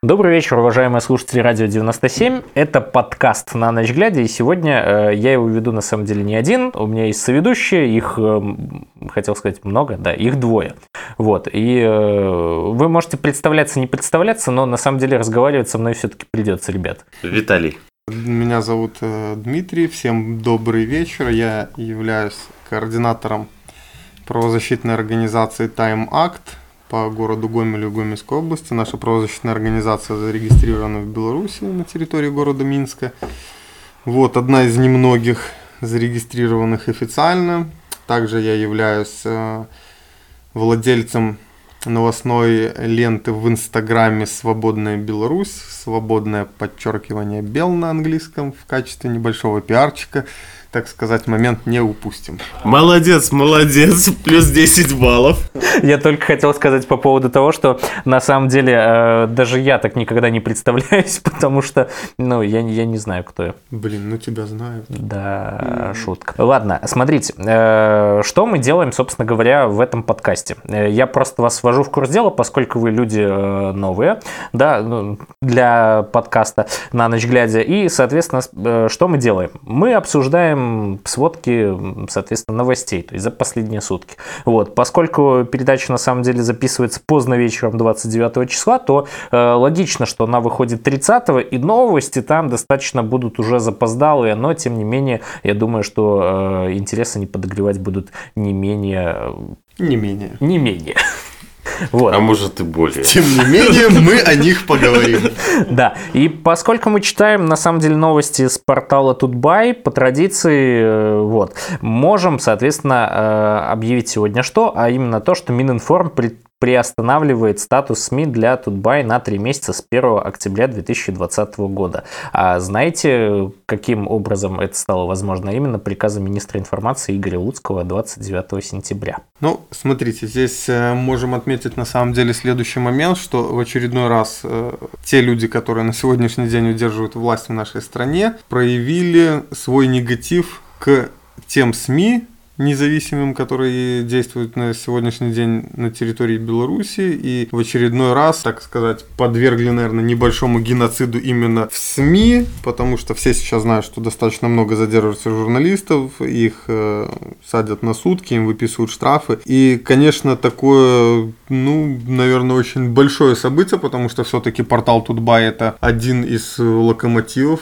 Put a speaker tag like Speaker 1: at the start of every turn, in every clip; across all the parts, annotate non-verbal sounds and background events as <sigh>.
Speaker 1: Добрый вечер, уважаемые слушатели Радио 97. Это подкаст «На ночь глядя», и сегодня э, я его веду на самом деле не один. У меня есть соведущие, их, э, хотел сказать, много, да, их двое. Вот, и э, вы можете представляться, не представляться, но на самом деле разговаривать со мной все-таки придется, ребят.
Speaker 2: Виталий.
Speaker 3: Меня зовут э, Дмитрий, всем добрый вечер. Я являюсь координатором правозащитной организации Time Act – по городу Гомелю Гомельской области. Наша правозащитная организация зарегистрирована в Беларуси на территории города Минска. Вот одна из немногих зарегистрированных официально. Также я являюсь э, владельцем новостной ленты в Инстаграме «Свободная Беларусь», свободное подчеркивание «Бел» на английском в качестве небольшого пиарчика – так сказать, момент не упустим.
Speaker 2: Молодец, молодец, плюс 10 баллов.
Speaker 1: Я только хотел сказать по поводу того, что на самом деле э, даже я так никогда не представляюсь, <laughs> потому что, ну, я, я не знаю, кто я.
Speaker 3: Блин, ну тебя знают.
Speaker 1: Да, шутка. Ладно, смотрите, э, что мы делаем, собственно говоря, в этом подкасте. Э, я просто вас ввожу в курс дела, поскольку вы люди э, новые, да, ну, для подкаста «На ночь глядя», и, соответственно, э, что мы делаем? Мы обсуждаем читаем сводки, соответственно, новостей, то есть за последние сутки. Вот. Поскольку передача на самом деле записывается поздно вечером 29 числа, то э, логично, что она выходит 30 и новости там достаточно будут уже запоздалые, но тем не менее, я думаю, что э, интересы не подогревать будут не менее... Э,
Speaker 3: не менее.
Speaker 1: Не менее. <laughs>
Speaker 2: Вот. А может и более.
Speaker 3: Тем не менее, мы о них поговорим.
Speaker 1: Да, и поскольку мы читаем, на самом деле, новости с портала Тутбай, по традиции, э, вот, можем, соответственно, э, объявить сегодня что, а именно то, что Мининформ приостанавливает статус СМИ для Тутбай на три месяца с 1 октября 2020 года. А знаете, каким образом это стало возможно? Именно приказом министра информации Игоря Луцкого 29 сентября.
Speaker 3: Ну, смотрите, здесь э, можем отметить на самом деле следующий момент, что в очередной раз э, те люди, которые на сегодняшний день удерживают власть в нашей стране, проявили свой негатив к тем СМИ, независимым, которые действуют на сегодняшний день на территории Беларуси и в очередной раз, так сказать, подвергли, наверное, небольшому геноциду именно в СМИ, потому что все сейчас знают, что достаточно много задерживается журналистов, их э, садят на сутки, им выписывают штрафы. И, конечно, такое, ну, наверное, очень большое событие, потому что все-таки портал Тутбай это один из локомотивов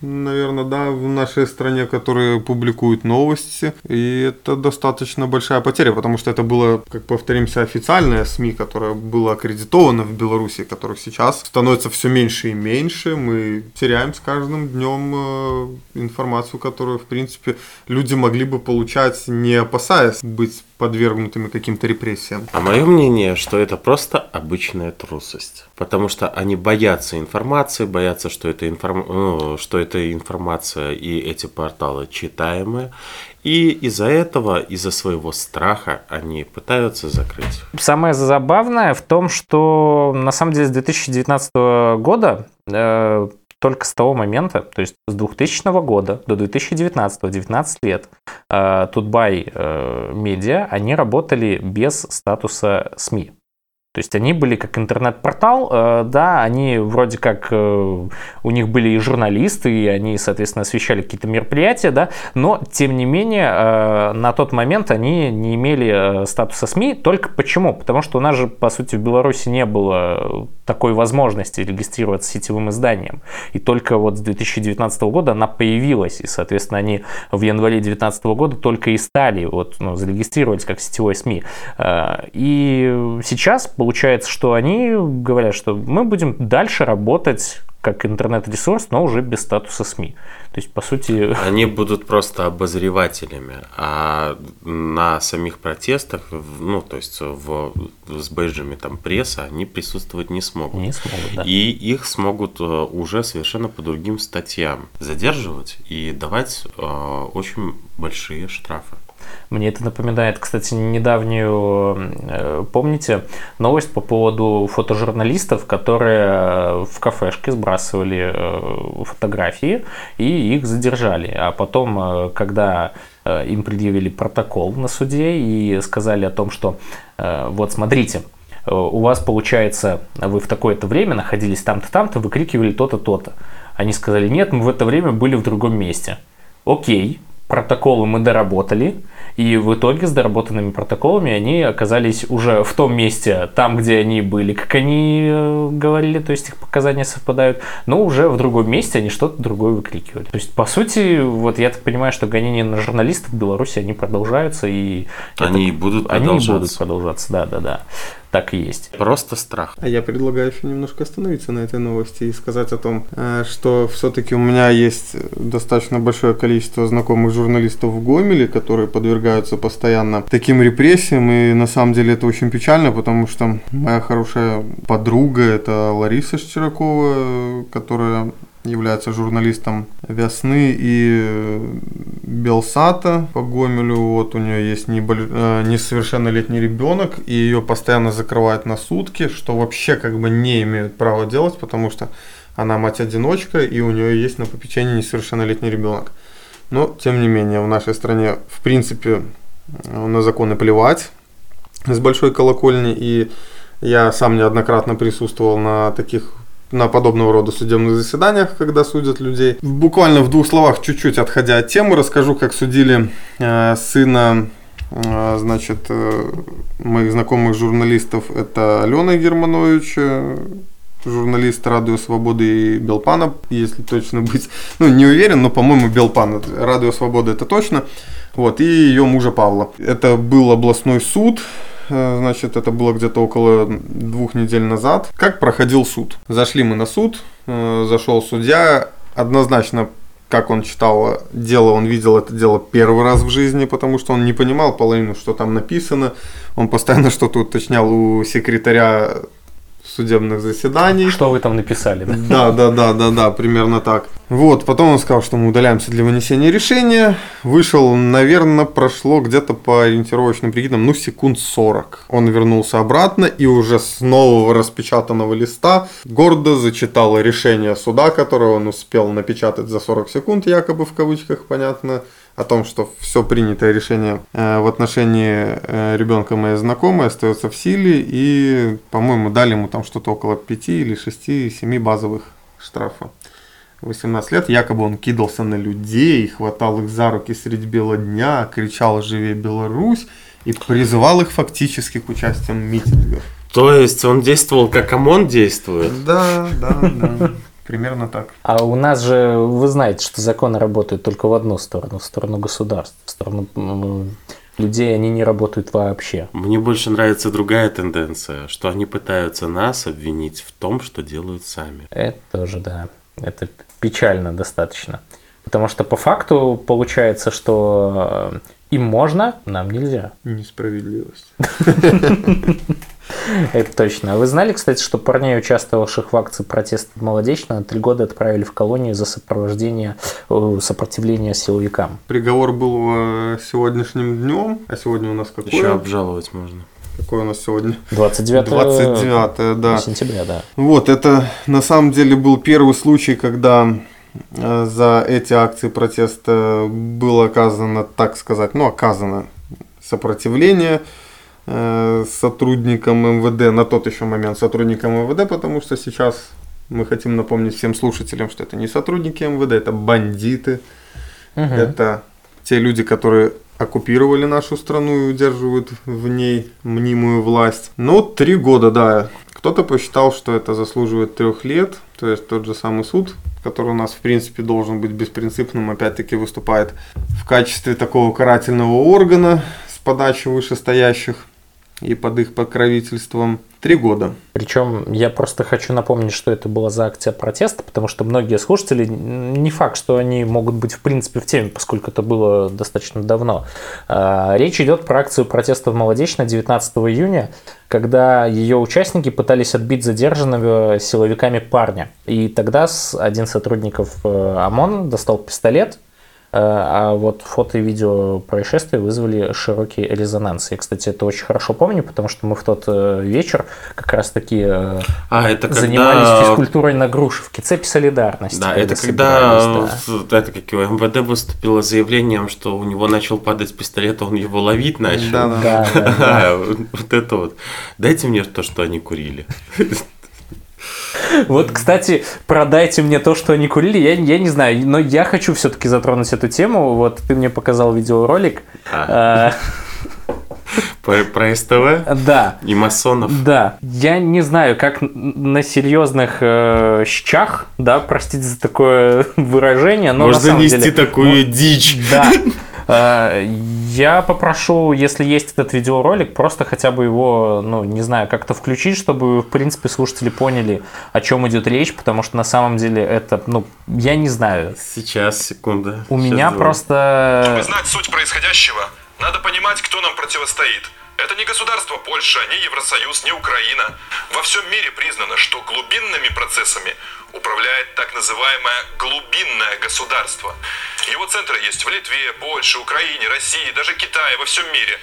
Speaker 3: наверное, да, в нашей стране, которые публикуют новости. И это достаточно большая потеря, потому что это было, как повторимся, официальная СМИ, которая была аккредитована в Беларуси, которых сейчас становится все меньше и меньше. Мы теряем с каждым днем э, информацию, которую, в принципе, люди могли бы получать, не опасаясь быть подвергнутыми каким-то репрессиям.
Speaker 2: А мое мнение, что это просто обычная трусость. Потому что они боятся информации, боятся, что это, информ... ну, что это информация и эти порталы читаемые. И из-за этого, из-за своего страха они пытаются закрыть.
Speaker 1: Самое забавное в том, что на самом деле с 2019 года э, только с того момента, то есть с 2000 года до 2019, 19 лет, Тутбай э, Медиа, они работали без статуса СМИ. То есть они были как интернет-портал, э, да, они вроде как, э, у них были и журналисты, и они, соответственно, освещали какие-то мероприятия, да, но, тем не менее, э, на тот момент они не имели статуса СМИ. Только почему? Потому что у нас же, по сути, в Беларуси не было такой возможности регистрироваться сетевым изданием. И только вот с 2019 года она появилась, и, соответственно, они в январе 2019 года только и стали вот, ну, зарегистрировать как сетевой СМИ. И сейчас, что они говорят, что мы будем дальше работать как интернет-ресурс, но уже без статуса СМИ. То есть, по сути...
Speaker 2: Они будут просто обозревателями, а на самих протестах, ну, то есть в, с бейджами там пресса, они присутствовать не смогут.
Speaker 1: Не смогут, да.
Speaker 2: И их смогут э, уже совершенно по другим статьям задерживать и давать э, очень большие штрафы.
Speaker 1: Мне это напоминает, кстати, недавнюю, э, помните, новость по поводу фотожурналистов, которые в кафешке сбрасывали э, фотографии и их задержали. А потом, э, когда им предъявили протокол на суде и сказали о том, что вот смотрите, у вас получается, вы в такое-то время находились там-то, там-то, выкрикивали то-то, то-то. Они сказали, нет, мы в это время были в другом месте. Окей, протоколы мы доработали, и в итоге с доработанными протоколами они оказались уже в том месте, там, где они были, как они э, говорили, то есть их показания совпадают, но уже в другом месте они что-то другое выкрикивали. То есть, по сути, вот я так понимаю, что гонения на журналистов в Беларуси, они продолжаются, и...
Speaker 2: Они это, будут
Speaker 1: продолжаться.
Speaker 2: Они
Speaker 1: будут продолжаться, да-да-да так и есть.
Speaker 2: Просто страх.
Speaker 3: А я предлагаю еще немножко остановиться на этой новости и сказать о том, э, что все-таки у меня есть достаточно большое количество знакомых журналистов в Гомеле, которые подвергаются постоянно таким репрессиям, и на самом деле это очень печально, потому что моя хорошая подруга, это Лариса Щеракова, которая является журналистом «Весны» и э, «Белсата» по Гомелю. Вот у нее есть э, несовершеннолетний ребенок, и ее постоянно закрывают на сутки, что вообще как бы не имеют права делать, потому что она мать-одиночка, и у нее есть на попечении несовершеннолетний ребенок. Но, тем не менее, в нашей стране, в принципе, на законы плевать с большой колокольни, и я сам неоднократно присутствовал на таких на подобного рода судебных заседаниях, когда судят людей. Буквально в двух словах, чуть-чуть отходя от темы, расскажу, как судили э, сына э, значит, э, моих знакомых журналистов. Это Алена Германович, э, журналист Радио Свободы и Белпана, если точно быть. <laughs> Ну, не уверен, но, по-моему, Белпан. Радио Свободы это точно. Вот, и ее мужа Павла. Это был областной суд, значит, это было где-то около двух недель назад. Как проходил суд? Зашли мы на суд, э, зашел судья, однозначно как он читал дело, он видел это дело первый раз в жизни, потому что он не понимал половину, что там написано. Он постоянно что-то уточнял у секретаря судебных заседаний.
Speaker 1: Что вы там написали, да?
Speaker 3: Да, да, да, да, да, примерно так. Вот, потом он сказал, что мы удаляемся для вынесения решения. Вышел, наверное, прошло где-то по ориентировочным прикидам, ну, секунд 40. Он вернулся обратно и уже с нового распечатанного листа гордо зачитал решение суда, которое он успел напечатать за 40 секунд, якобы в кавычках, понятно о том, что все принятое решение э, в отношении э, ребенка моей знакомой остается в силе, и, по-моему, дали ему там что-то около 5 или 6, 7 базовых штрафа. 18 лет, якобы он кидался на людей, хватал их за руки средь бела дня, кричал «Живи Беларусь!» и призывал их фактически к участию в митингах.
Speaker 2: То есть он действовал, как ОМОН действует?
Speaker 3: Да, да, да. Примерно так.
Speaker 1: А у нас же, вы знаете, что законы работают только в одну сторону, в сторону государства, в сторону людей они не работают вообще.
Speaker 2: Мне больше нравится другая тенденция, что они пытаются нас обвинить в том, что делают сами.
Speaker 1: Это тоже, да. Это печально достаточно. Потому что по факту получается, что э, им можно, нам нельзя.
Speaker 3: Несправедливость. <laughs>
Speaker 1: Это точно. А вы знали, кстати, что парней, участвовавших в акции протеста молодечно, на три года отправили в колонию за сопровождение э, сопротивления силовикам?
Speaker 3: Приговор был э, сегодняшним днем, а сегодня у нас какой?
Speaker 2: Еще обжаловать можно.
Speaker 3: Какой у нас сегодня?
Speaker 1: 29,
Speaker 3: 29 да.
Speaker 1: сентября, да.
Speaker 3: Вот, это на самом деле был первый случай, когда э, за эти акции протеста было оказано, так сказать, ну, оказано сопротивление Э, сотрудникам МВД, на тот еще момент сотрудникам МВД, потому что сейчас мы хотим напомнить всем слушателям, что это не сотрудники МВД, это бандиты, угу. это те люди, которые оккупировали нашу страну и удерживают в ней мнимую власть. Ну, три года, да. Кто-то посчитал, что это заслуживает трех лет, то есть тот же самый суд, который у нас, в принципе, должен быть беспринципным, опять-таки выступает в качестве такого карательного органа с подачи вышестоящих и под их покровительством три года.
Speaker 1: Причем я просто хочу напомнить, что это была за акция протеста, потому что многие слушатели, не факт, что они могут быть в принципе в теме, поскольку это было достаточно давно. А, речь идет про акцию протеста в Молодечно 19 июня, когда ее участники пытались отбить задержанного силовиками парня. И тогда один сотрудников э, ОМОН достал пистолет, а вот фото и видео происшествия вызвали широкий резонанс. Я, кстати, это очень хорошо помню, потому что мы в тот э, вечер как раз-таки э,
Speaker 2: А, это
Speaker 1: занимались
Speaker 2: когда...
Speaker 1: физкультурой на Грушевке, цепи солидарности.
Speaker 2: Да, это когда
Speaker 1: да.
Speaker 2: э, это как его МВД выступило с заявлением, что у него начал падать пистолет, он его ловить начал.
Speaker 3: Да, да. <laughs>
Speaker 2: Вот это вот. Дайте мне то, что они курили. <laughs>
Speaker 1: Вот, кстати, продайте мне то, что они курили, я, я не знаю, но я хочу все-таки затронуть эту тему. Вот ты мне показал видеоролик.
Speaker 2: А, Про, про СТВ
Speaker 1: Да,
Speaker 2: и масонов.
Speaker 1: да. Я не знаю, как на серьезных э, щах, да, простите за такое <laughs> выражение, но на
Speaker 2: Можно
Speaker 1: самом
Speaker 2: нести
Speaker 1: деле...
Speaker 2: такую дичь.
Speaker 1: Да. Э, Я попрошу, если есть этот видеоролик, просто хотя бы его, ну, не знаю, как-то включить, чтобы, в принципе, слушатели поняли, о чем идет речь, потому что на самом деле это, ну, я не знаю.
Speaker 2: Сейчас, секунда.
Speaker 1: У
Speaker 2: Сейчас
Speaker 1: меня
Speaker 2: звук.
Speaker 1: просто...
Speaker 4: Чтобы знать суть происходящего, надо понимать, кто нам противостоит. Это не государство Польша, не Евросоюз, не Украина. Во всем мире признано, что глубинными процессами управляет так называемое глубинное государство. Его центры есть в Литве, Польше, Украине, России, даже Китае, во всем мире.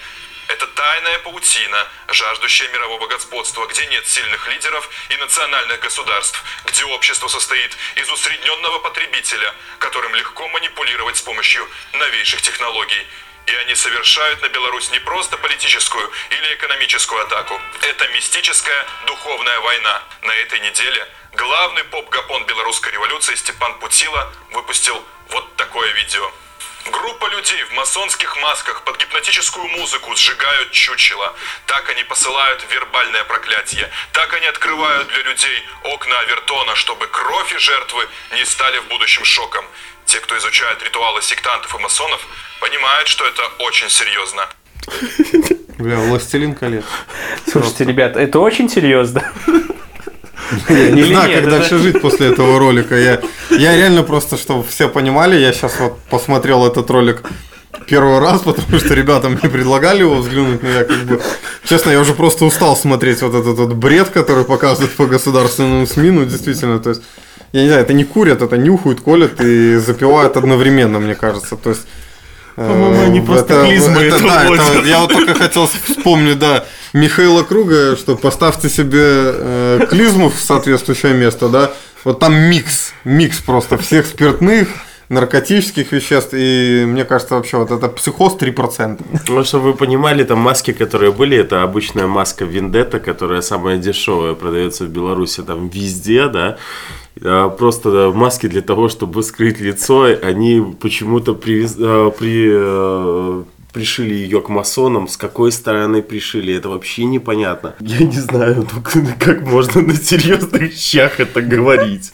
Speaker 4: Это тайная паутина, жаждущая мирового господства, где нет сильных лидеров и национальных государств, где общество состоит из усредненного потребителя, которым легко манипулировать с помощью новейших технологий. И они совершают на Беларусь не просто политическую или экономическую атаку. Это мистическая духовная война. На этой неделе главный поп-гапон белорусской революции Степан Путила выпустил вот такое видео. Группа людей в масонских масках под гипнотическую музыку сжигают чучело. Так они посылают вербальное проклятие. Так они открывают для людей окна Авертона, чтобы кровь и жертвы не стали в будущем шоком. Те, кто изучает ритуалы сектантов и масонов, понимают, что это очень серьезно.
Speaker 3: Бля, «Властелин колец».
Speaker 1: Слушайте, ребят, это очень серьезно.
Speaker 3: Я не знаю,
Speaker 1: нет,
Speaker 3: как
Speaker 1: это-
Speaker 3: дальше жить после этого ролика. Я, я реально просто, чтобы все понимали, я сейчас вот посмотрел этот ролик первый раз, потому что ребята мне предлагали его взглянуть, но я как бы... Честно, я уже просто устал смотреть вот этот вот бред, который показывают по государственным СМИ, ну действительно, то есть... Я не знаю, это не курят, это нюхают, колят и запивают одновременно, мне кажется. То есть э,
Speaker 2: По-моему, они просто клизмы это
Speaker 3: да,
Speaker 2: вводят.
Speaker 3: это- я вот только хотел вспомнить, да, Михаила Круга, что поставьте себе э, клизму в соответствующее место, да, вот там микс, микс просто всех спиртных, наркотических веществ, и мне кажется, вообще вот это психоз 3%.
Speaker 2: Ну, чтобы вы понимали, там маски, которые были, это обычная маска Вендетта, которая самая дешевая, продается в Беларуси там везде, да. А Просто маски для того, чтобы скрыть лицо, они почему-то привез- э, при, э, пришили ее к масонам. С какой стороны пришили, это вообще непонятно. <laughs> Я не знаю, ну, как можно на серьезных вещах это говорить.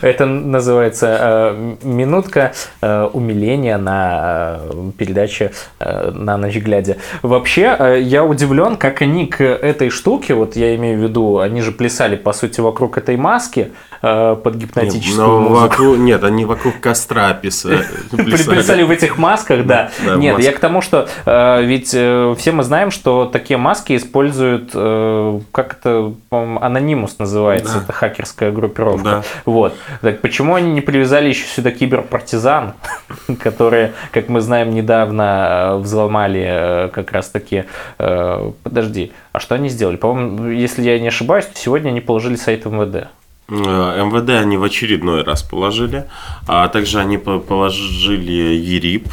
Speaker 1: Это называется э, минутка э, умиления на э, передаче э, на ночь глядя. Вообще, э, я удивлен, как они к этой штуке, вот я имею в виду, они же плясали, по сути, вокруг этой маски э, под
Speaker 2: Нет,
Speaker 1: гипнотическую
Speaker 2: но
Speaker 1: музыку.
Speaker 2: вокруг- нет, они вокруг костра писа- <laughs>
Speaker 1: Плясали. в этих масках, да. Нет, я к тому, что э, ведь э, все мы знаем, что такие маски используют, как это, по-моему, анонимус называется, это хакерская группировка. Вот. Так почему они не привязали еще сюда киберпартизан, <laughs> которые, как мы знаем, недавно взломали как раз таки... э, Подожди, а что они сделали? По-моему, если я не ошибаюсь, то сегодня они положили сайт МВД.
Speaker 2: Э, МВД они в очередной раз положили, а также они по- положили ЕРИП,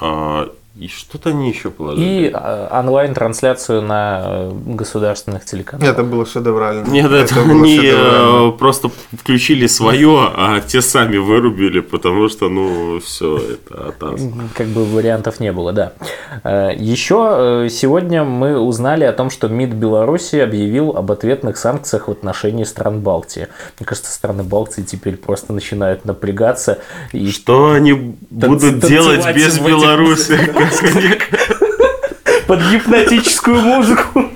Speaker 2: а, и что-то они еще положили.
Speaker 1: И э, онлайн-трансляцию на э, государственных телеканалах.
Speaker 3: Это было шедеврально.
Speaker 2: Нет, это,
Speaker 3: было
Speaker 2: они
Speaker 3: шедеврально.
Speaker 2: э, просто включили свое, а те сами вырубили, потому что, ну, все, это от нас.
Speaker 1: Как бы вариантов не было, да. Э, Еще сегодня мы узнали о том, что МИД Беларуси объявил об ответных санкциях в отношении стран Балтии. Мне кажется, страны Балтии теперь просто начинают напрягаться. И
Speaker 2: Что они будут делать без
Speaker 1: этих
Speaker 2: Беларуси? <laughs>
Speaker 1: Под гипнотическую музыку.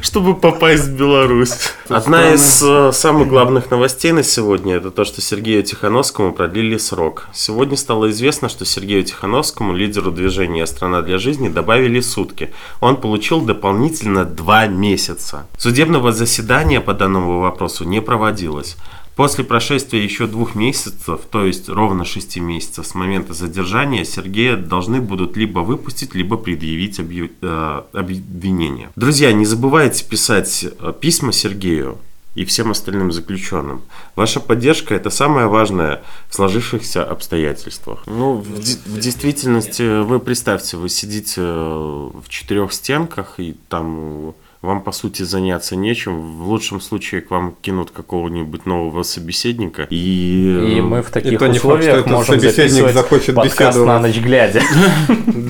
Speaker 2: чтобы попасть в Беларусь. Одна из э, самых главных новостей на сегодня это то, что Сергею Тихановскому продлили срок. Сегодня стало известно, что Сергею Тихановскому, лидеру движения «Страна для жизни», добавили сутки. Он получил дополнительно два месяца. Судебного заседания по данному вопросу не проводилось. После прошествия еще двух месяцев, то есть ровно шести месяцев с момента задержания, Сергея должны будут либо выпустить, либо предъявить объ... э, обвинение. Друзья, не забывайте писать э, письма Сергею и всем остальным заключенным. Ваша поддержка – это самое важное в сложившихся обстоятельствах. Ну, в, в действительности, вы представьте, вы сидите э, в четырех стенках, и там вам, по сути, заняться нечем. В лучшем случае к вам кинут какого-нибудь нового собеседника. И,
Speaker 1: И мы в таких
Speaker 3: И то не факт,
Speaker 1: условиях
Speaker 3: что этот
Speaker 1: можем
Speaker 3: собеседник захочет
Speaker 1: подкаст
Speaker 3: беседовать.
Speaker 1: на ночь глядя. <laughs>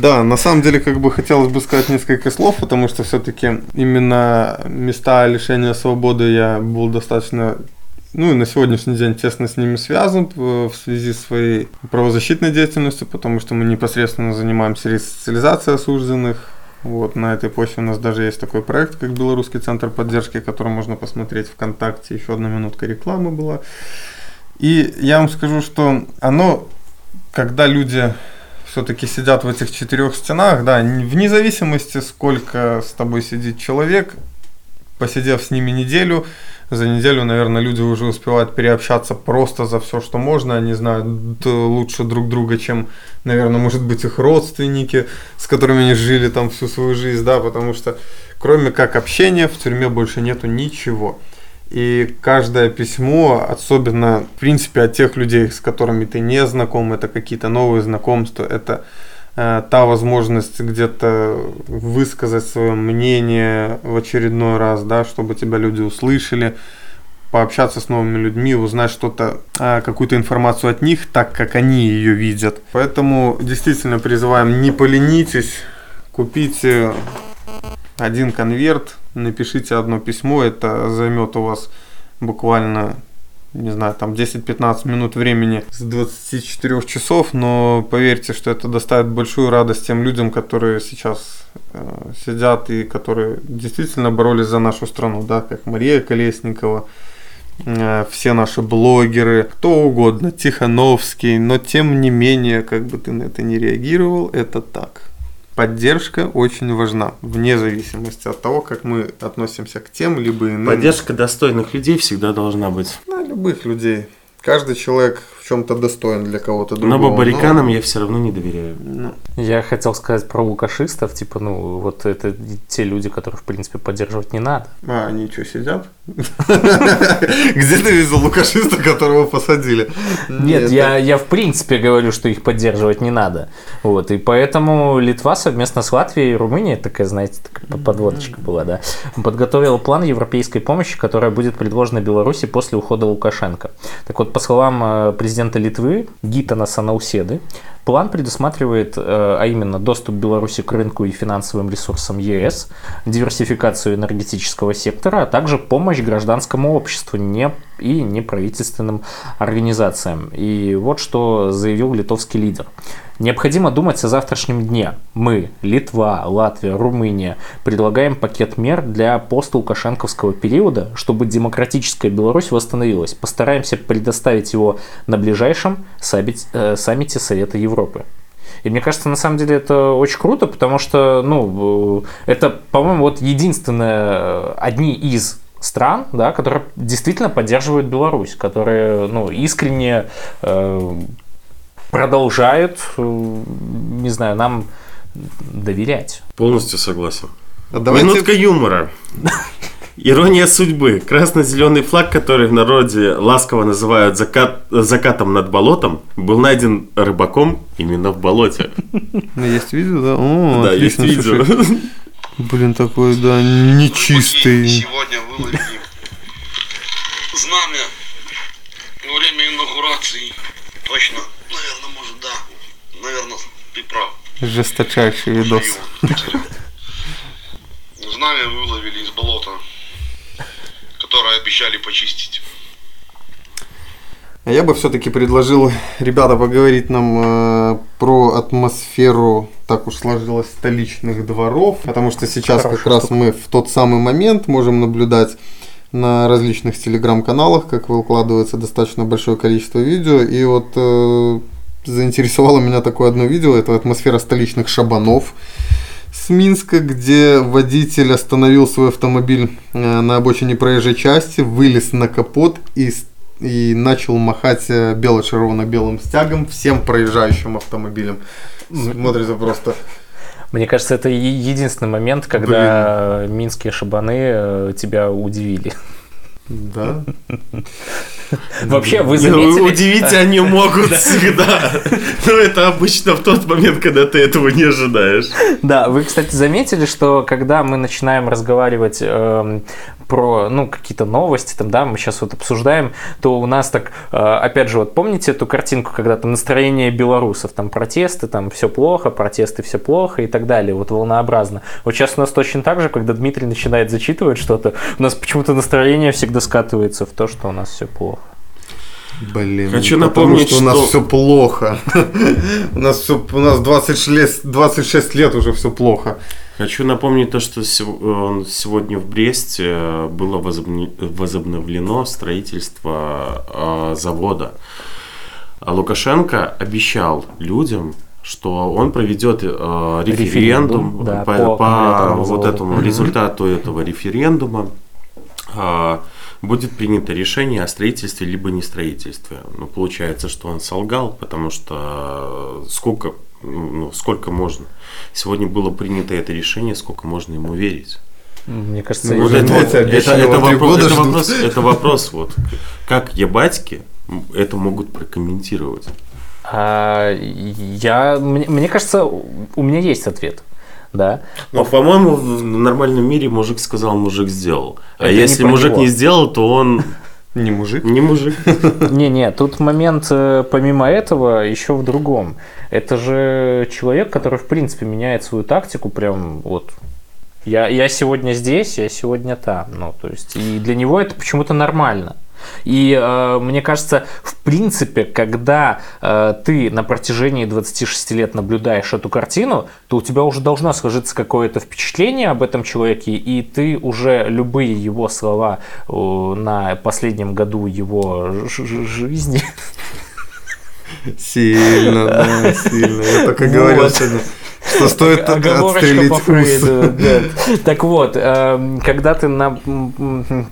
Speaker 3: Да, на самом деле, как бы хотелось бы сказать несколько слов, потому что все-таки именно места лишения свободы я был достаточно ну и на сегодняшний день тесно с ними связан в в связи с своей правозащитной деятельностью, потому что мы непосредственно занимаемся ресоциализацией осужденных. Вот, на этой почве у нас даже есть такой проект, как Белорусский центр поддержки, который можно посмотреть ВКонтакте. Еще одна минутка рекламы была. И я вам скажу, что оно, когда люди все-таки сидят в этих четырех стенах, да, вне зависимости, сколько с тобой сидит человек, посидев с ними неделю, за неделю, наверное, люди уже успевают переобщаться просто за все, что можно. Они знают д- лучше друг друга, чем, наверное, может быть, их родственники, с которыми они жили там всю свою жизнь, да, потому что кроме как общения в тюрьме больше нету ничего. И каждое письмо, особенно, в принципе, от тех людей, с которыми ты не знаком, это какие-то новые знакомства, это э, та возможность где-то высказать свое мнение в очередной раз, да, чтобы тебя люди услышали, пообщаться с новыми людьми, узнать что-то, а, какую-то информацию от них, так как они ее видят. Поэтому действительно призываем, не поленитесь, купите один конверт, напишите одно письмо, это займет у вас буквально не знаю, там 10-15 минут времени с 24 часов, но поверьте, что это доставит большую радость тем людям, которые сейчас э, сидят и которые действительно боролись за нашу страну, да, как Мария Колесникова, все наши блогеры, кто угодно, Тихановский, но тем не менее, как бы ты на это не реагировал, это так. Поддержка очень важна, вне зависимости от того, как мы относимся к тем либо иным
Speaker 2: Поддержка достойных людей всегда должна быть.
Speaker 3: на любых людей. Каждый человек в чем-то достоин для кого-то другого.
Speaker 2: Но бабариканам я все равно не доверяю.
Speaker 3: Ну,
Speaker 1: Я хотел сказать про лукашистов, типа, ну, вот это те люди, которых, в принципе, поддерживать не надо.
Speaker 3: а они что, сидят? <laughs> Где ты видел лукашиста, которого посадили?
Speaker 1: Нет, я, я в принципе говорю, что их поддерживать не надо. Вот, и поэтому Литва совместно с Латвией и Румынией, такая, знаете, такая под- подводочка была, да, подготовила план европейской помощи, которая будет предложена Беларуси после ухода Лукашенко. Так вот, по словам э, президента Литвы Гитана Санауседы, план предусматривает, э, а именно доступ Беларуси к рынку и финансовым ресурсам ЕС, диверсификацию энергетического сектора, а также помощь гражданскому обществу не, и неправительственным организациям. И вот что заявил литовский лидер. Необходимо думать о завтрашнем дне. Мы, Литва, Латвия, Румыния, предлагаем пакет мер для пост-лукашенковского периода, чтобы демократическая Беларусь восстановилась. Постараемся предоставить его на ближайшем э, саммите Совета Европы. И мне кажется, на самом деле это очень круто, потому что, ну, э, это, по-моему, вот единственное, э, одни из стран, да, которые действительно поддерживают Беларусь, которые, ну, искренне э, продолжают, э, не знаю, нам доверять.
Speaker 2: Полностью согласен.
Speaker 3: А давайте-
Speaker 2: Минутка юмора. Ирония судьбы. Красно-зеленый флаг, который в народе ласково называют закат, закатом над болотом, был найден рыбаком именно в болоте.
Speaker 3: Ну, Есть видео, да? О,
Speaker 2: да, есть видео.
Speaker 3: слушай. Блин, такой, да, нечистый.
Speaker 5: Сегодня выловили знамя во время инаугурации. Точно. Наверное, ты прав.
Speaker 3: Жесточайший видос.
Speaker 5: Знамя выловили из болота, которое обещали почистить.
Speaker 3: А Я бы все-таки предложил, ребята, поговорить нам э, про атмосферу, так уж сложилось, столичных дворов, потому что сейчас как раз мы в тот самый момент можем наблюдать на различных телеграм-каналах, как выкладывается достаточно большое количество видео, и вот э, заинтересовало меня такое одно видео, это атмосфера столичных шабанов с Минска, где водитель остановил свой автомобиль э, на обочине проезжей части, вылез на капот и и начал махать э, бело-червоно-белым стягом всем проезжающим автомобилям. Смотрится просто...
Speaker 1: Мне кажется, это единственный момент, когда минские шабаны э, тебя удивили.
Speaker 3: Да. <laughs>
Speaker 1: Вообще, вы
Speaker 2: Ну,
Speaker 1: заметили...
Speaker 2: Удивить они <laughs> могут всегда. Но это обычно в тот момент, когда ты этого не ожидаешь.
Speaker 1: Да, вы, кстати, заметили, что когда мы начинаем разговаривать эм, про, ну, какие-то новости, там, да, мы сейчас вот обсуждаем, то у нас так, э, опять же, вот помните эту картинку, когда там настроение белорусов, там протесты, там все плохо, протесты все плохо и так далее, вот волнообразно. Вот сейчас у нас точно так же, когда Дмитрий начинает зачитывать что-то, у нас почему-то настроение всегда скатывается в то, что у нас все плохо.
Speaker 3: Блин,
Speaker 2: Хочу
Speaker 3: потому
Speaker 2: напомнить,
Speaker 3: что у нас
Speaker 2: что-
Speaker 3: все плохо. <laughs> У нас все, у нас 26, 26 лет уже все плохо.
Speaker 2: Хочу напомнить то, что сегодня в Бресте э, было возобновлено строительство э, завода. А Лукашенко обещал людям, что он проведет э, референдум,
Speaker 1: Референдум, да,
Speaker 2: по,
Speaker 1: по
Speaker 2: по
Speaker 1: аккумуляторному
Speaker 2: вот этому результату этого референдума. Будет принято решение о строительстве либо не строительстве. Ну, получается, что он солгал, потому что э, сколько, ну, сколько можно. Сегодня было принято это решение, сколько можно ему верить.
Speaker 1: Мне кажется,
Speaker 3: Ну,
Speaker 2: Вот это, это, это
Speaker 3: три
Speaker 2: вопрос, это, вопрос, это вопрос, вот, как ебатьки это могут прокомментировать.
Speaker 1: А, я, мне, мне кажется, у меня есть ответ. Да.
Speaker 2: Но, по-моему, в нормальном мире мужик сказал, мужик сделал. А
Speaker 1: Это
Speaker 2: если мужик
Speaker 1: него.
Speaker 2: не сделал, то он
Speaker 3: Не мужик.
Speaker 2: не мужик. <laughs>
Speaker 1: Не-не, тут момент, э, помимо этого, еще в другом. Это же человек, который, в принципе, меняет свою тактику прям вот. Я, я сегодня здесь, я сегодня там. Ну, то есть, и для него это почему-то нормально. И э, мне кажется, в принципе, когда э, ты на протяжении 26 лет наблюдаешь эту картину, то у тебя уже должно сложиться какое-то впечатление об этом человеке, и ты уже любые его слова э, на последнем году его жизни
Speaker 3: Сильно, да, сильно. Я только говорил сегодня, что стоит отстрелить
Speaker 1: по. Фрейду. Так вот, эм, когда ты на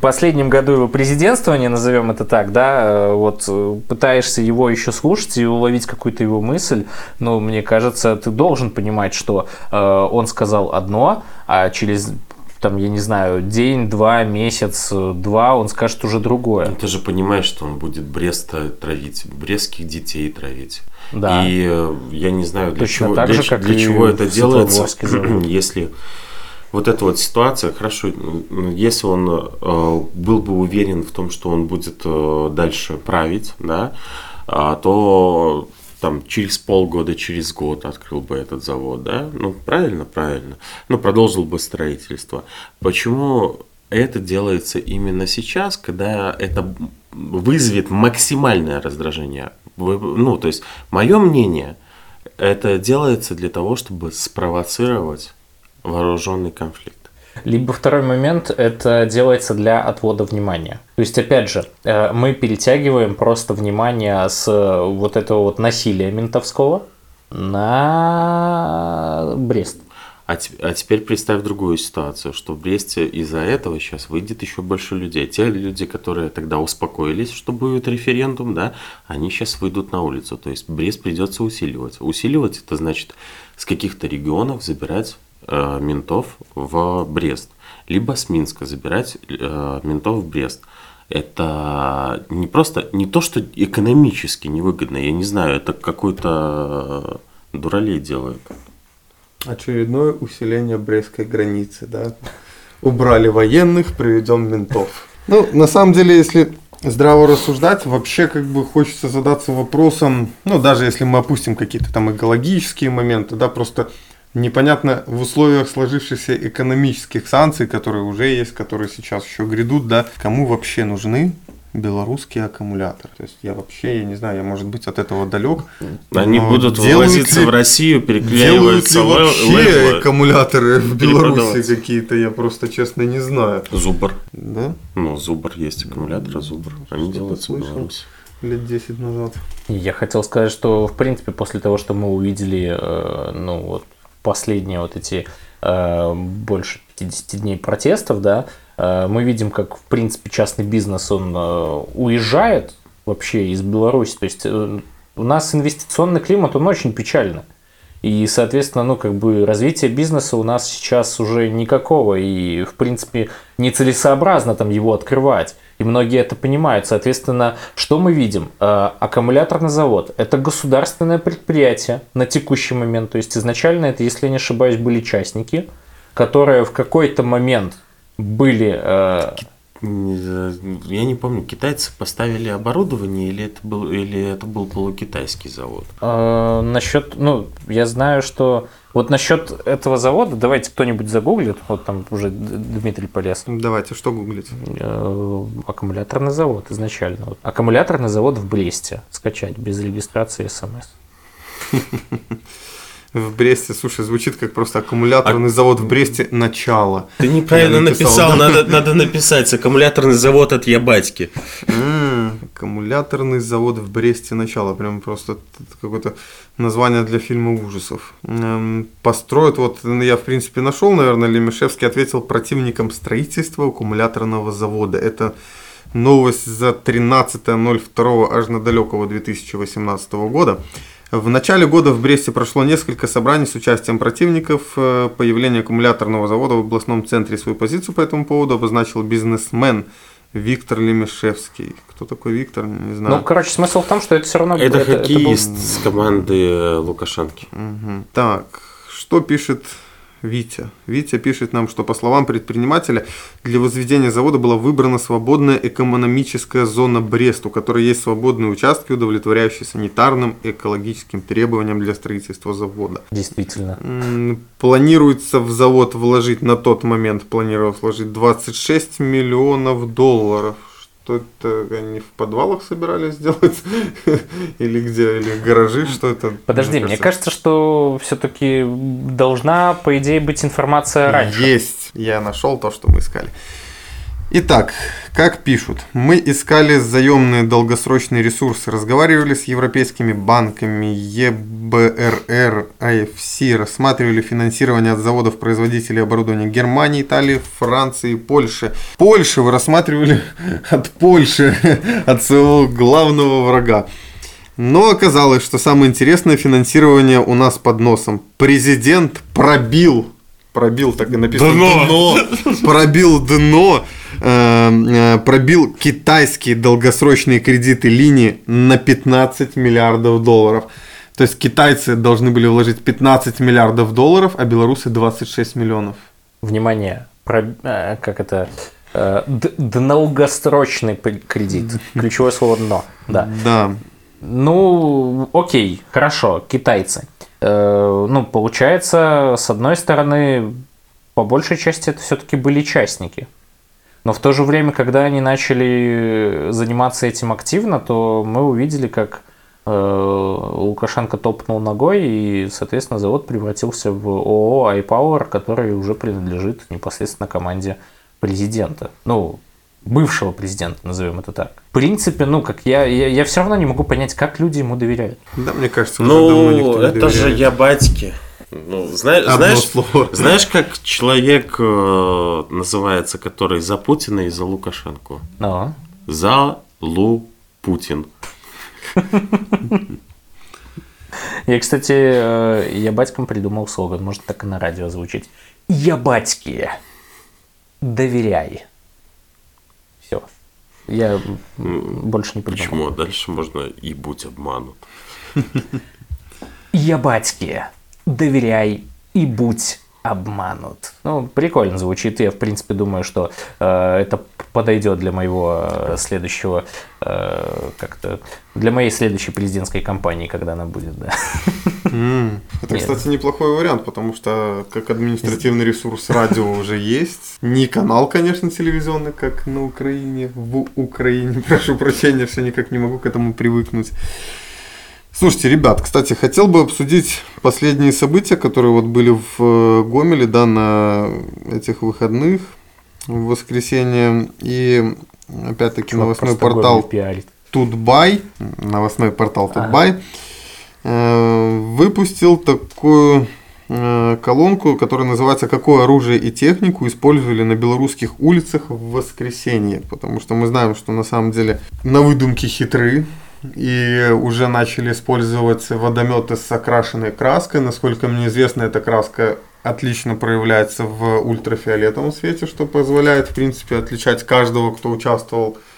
Speaker 1: последнем году его президентствования, назовем это так, да, э, вот э, пытаешься его еще слушать и уловить какую-то его мысль, ну, мне кажется, ты должен понимать, что э, он сказал одно, а через там, я не знаю, день, два, месяц, два, он скажет уже другое.
Speaker 2: Ты же понимаешь, что он будет Бреста травить, брестских детей травить.
Speaker 1: Да.
Speaker 2: И э, я не знаю, для
Speaker 1: Точно
Speaker 2: чего,
Speaker 1: так
Speaker 2: для,
Speaker 1: же, как
Speaker 2: для чего это делается, <clears throat> если вот эта вот ситуация, хорошо, если он э, был бы уверен в том, что он будет э, дальше править, да, а, то там через полгода, через год открыл бы этот завод, да, ну правильно, правильно, ну продолжил бы строительство. Почему это делается именно сейчас, когда это вызовет максимальное раздражение? Ну, то есть, мое мнение, это делается для того, чтобы спровоцировать вооруженный конфликт.
Speaker 1: Либо второй момент – это делается для отвода внимания. То есть, опять же, э, мы перетягиваем просто внимание с э, вот этого вот насилия ментовского на Брест.
Speaker 2: А, а теперь представь другую ситуацию, что в Бресте из-за этого сейчас выйдет еще больше людей. Те люди, которые тогда успокоились, что будет референдум, да, они сейчас выйдут на улицу. То есть Брест придется усиливать. Усиливать это значит с каких-то регионов забирать э, ментов в Брест, либо с Минска забирать э, ментов в Брест. Это не просто не то, что экономически невыгодно, я не знаю, это какой-то э, дуралей делает.
Speaker 3: Очередное усиление Брестской границы, да. Убрали военных, приведем ментов. Ну, на самом деле, если здраво рассуждать, вообще как бы хочется задаться вопросом, ну, даже если мы опустим какие-то там экологические моменты, да, просто непонятно в условиях сложившихся экономических санкций, которые уже есть, которые сейчас еще грядут, да, кому вообще нужны белорусские аккумуляторы. То есть я вообще, я не знаю, я может быть от этого далек.
Speaker 2: Они будут
Speaker 3: делают
Speaker 2: вывозиться
Speaker 3: ли-
Speaker 2: в Россию,
Speaker 3: Делают
Speaker 2: переклеиваются
Speaker 3: ли
Speaker 2: лэ-
Speaker 3: вообще
Speaker 2: лейблы
Speaker 3: аккумуляторы в Беларуси какие-то, я просто честно не знаю.
Speaker 2: Зубр.
Speaker 3: Да?
Speaker 2: Ну, Зубр есть аккумуляторы, Зубр. Они делаются в. Беларуси.
Speaker 3: Лет 10 назад.
Speaker 1: Я хотел сказать, что, в принципе, после того, что мы увидели, э, ну, вот, последние вот эти э, больше 50 дней протестов, да, э, мы видим, как, в принципе, частный бизнес, он э, уезжает, вообще из Беларуси. То есть э, у нас инвестиционный климат, он очень печальный. И, соответственно, ну, как бы развитие бизнеса у нас сейчас уже никакого, и, в принципе, нецелесообразно там его открывать. И многие это понимают. Соответственно, что мы видим? Э, аккумуляторный завод – это государственное предприятие на текущий момент. То есть изначально это, если я не ошибаюсь, были частники, которые в какой-то момент были э,
Speaker 2: я не помню, китайцы поставили оборудование или это был, или это был полукитайский завод?
Speaker 1: А, насчет, ну, я знаю, что вот насчет этого завода, давайте кто-нибудь загуглит, вот там уже Дмитрий полез.
Speaker 3: Давайте, что гуглить?
Speaker 1: Э, аккумуляторный завод изначально. Вот. Аккумуляторный завод в Бресте скачать без регистрации СМС. <laughs>
Speaker 3: в Бресте. Слушай, звучит как просто аккумуляторный а... завод в Бресте начало.
Speaker 2: Ты неправильно написал, написал да? надо, надо написать аккумуляторный завод от Ябатьки.
Speaker 3: м аккумуляторный завод в Бресте начало. Прям просто какое-то название для фильма ужасов. М-м, построят, вот я в принципе нашел, наверное, Лемешевский ответил противникам строительства аккумуляторного завода. Это новость за 13.02 аж на далекого 2018 года. В начале года в Бресте прошло несколько собраний с участием противников. Э, появление аккумуляторного завода в областном центре свою позицию по этому поводу обозначил бизнесмен Виктор Лемешевский. Кто такой Виктор? Не знаю.
Speaker 1: Ну, короче, смысл в том, что это все равно...
Speaker 2: Это, это хоккеист это был... с команды Лукашенки.
Speaker 3: Угу. Так, что пишет Витя. Витя пишет нам, что по словам предпринимателя, для возведения завода была выбрана свободная экономическая зона Брест, у которой есть свободные участки, удовлетворяющие санитарным и экологическим требованиям для строительства завода.
Speaker 1: Действительно.
Speaker 3: Планируется в завод вложить, на тот момент планировалось вложить 26 миллионов долларов что это они в подвалах собирались сделать? <laughs> или где? Или гаражи? Что это?
Speaker 1: Подожди, мне кажется, мне кажется что все-таки должна, по идее, быть информация раньше.
Speaker 3: Есть. Я нашел то, что мы искали. Итак, как пишут, мы искали заемные долгосрочные ресурсы, разговаривали с европейскими банками, ЕБРР, АФС, рассматривали финансирование от заводов-производителей оборудования Германии, Италии, Франции, Польши. Польши вы рассматривали <laughs> от Польши, <laughs> от своего главного врага. Но оказалось, что самое интересное финансирование у нас под носом. Президент пробил, пробил, так и написано, дно, дно пробил дно пробил китайские долгосрочные кредиты линии на 15 миллиардов долларов. То есть китайцы должны были вложить 15 миллиардов долларов, а белорусы 26 миллионов.
Speaker 1: Внимание, про, э, как это, э, долгосрочный кредит. <laughs> Ключевое слово «но». Да.
Speaker 3: да.
Speaker 1: Ну, окей, хорошо, китайцы. Ну, получается, с одной стороны, по большей части это все-таки были частники. Но в то же время, когда они начали заниматься этим активно, то мы увидели, как э, Лукашенко топнул ногой, и, соответственно, завод превратился в ООО iPower, который уже принадлежит непосредственно команде президента. Ну, бывшего президента, назовем это так. В принципе, ну, как я, я, я все равно не могу понять, как люди ему доверяют.
Speaker 3: Да, мне кажется,
Speaker 2: уже ну, давно никто не это доверяет. же я батьки. Ну, знаешь, знаешь, слово. знаешь, как человек э, называется, который за Путина и за Лукашенко?
Speaker 1: Ну.
Speaker 2: За Лу Путин.
Speaker 1: Я, кстати, э, я батькам придумал слоган, может так и на радио звучить. Я батьки, доверяй. Все. Я больше не придумал.
Speaker 2: Почему? Дальше можно и будь обманут.
Speaker 1: Я батьки, доверяй и будь обманут. Ну, прикольно звучит. Я, в принципе, думаю, что э, это подойдет для моего э, следующего, э, как-то, для моей следующей президентской кампании, когда она будет, да.
Speaker 3: Mm. Это, Нет. кстати, неплохой вариант, потому что как административный ресурс радио уже есть. Не канал, конечно, телевизионный, как на Украине, в Украине. <laughs> Прошу прощения, что никак не могу к этому привыкнуть. Слушайте, ребят, кстати, хотел бы обсудить последние события, которые вот были в э, Гомеле, да, на этих выходных, в воскресенье. И опять-таки новостной портал Тутбай, новостной портал Тутбай, ага. выпустил такую э, колонку, которая называется «Какое оружие и технику использовали на белорусских улицах в воскресенье?» Потому что мы знаем, что на самом деле на выдумки хитры, и уже начали использовать водометы с окрашенной краской. Насколько мне известно, эта краска отлично проявляется в ультрафиолетовом свете, что позволяет, в принципе, отличать каждого, кто участвовал в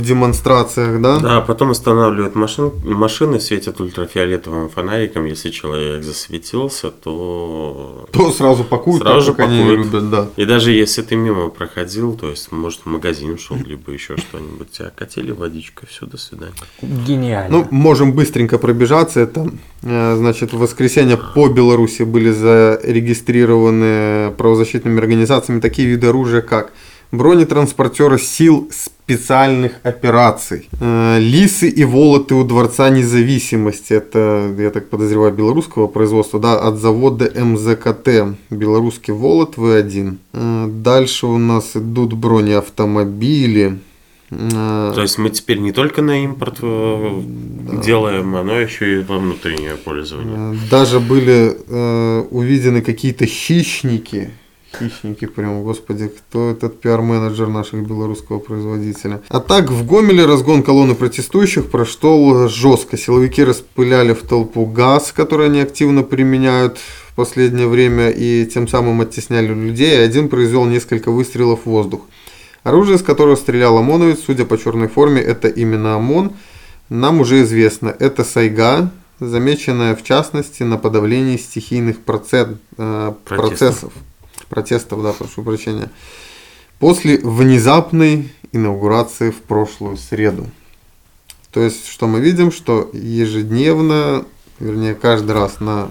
Speaker 3: демонстрациях, да?
Speaker 2: Да, потом останавливают машин, машины, светят ультрафиолетовым фонариком. Если человек засветился, то...
Speaker 3: То сразу пакуют,
Speaker 2: Сразу же
Speaker 3: как они
Speaker 2: пакуют.
Speaker 3: любят, да.
Speaker 2: И даже если ты мимо проходил, то есть, может, в магазин шел, либо еще что-нибудь, тебя катили водичкой, все, до свидания.
Speaker 1: Гениально.
Speaker 3: Ну, можем быстренько пробежаться. Это, э, значит, в воскресенье по Беларуси были зарегистрированы правозащитными организациями такие виды оружия, как бронетранспортеры сил специальных операций, э, лисы и волоты у Дворца независимости, это, я так подозреваю, белорусского производства, да, от завода МЗКТ, белорусский волот В1. Э, Дальше у нас идут бронеавтомобили, Э,
Speaker 2: То есть мы теперь не только на импорт э, делаем, но еще и во внутреннее пользование.
Speaker 3: Даже были э, увидены какие-то хищники. Хищники прям, господи, кто этот пиар-менеджер наших белорусского производителя. А так, в Гомеле разгон колонны протестующих прошел жестко. Силовики распыляли в толпу газ, который они активно применяют в последнее время, и тем самым оттесняли людей. Один произвел несколько выстрелов в воздух. Оружие, из которого стрелял ОМОНовец, судя по черной форме, это именно ОМОН, нам уже известно. Это Сайга, замеченная в частности на подавлении стихийных процесс- э,
Speaker 2: Протестов.
Speaker 3: процессов. Протестов, да, прошу прощения. После внезапной инаугурации в прошлую среду. То есть, что мы видим, что ежедневно, вернее, каждый раз на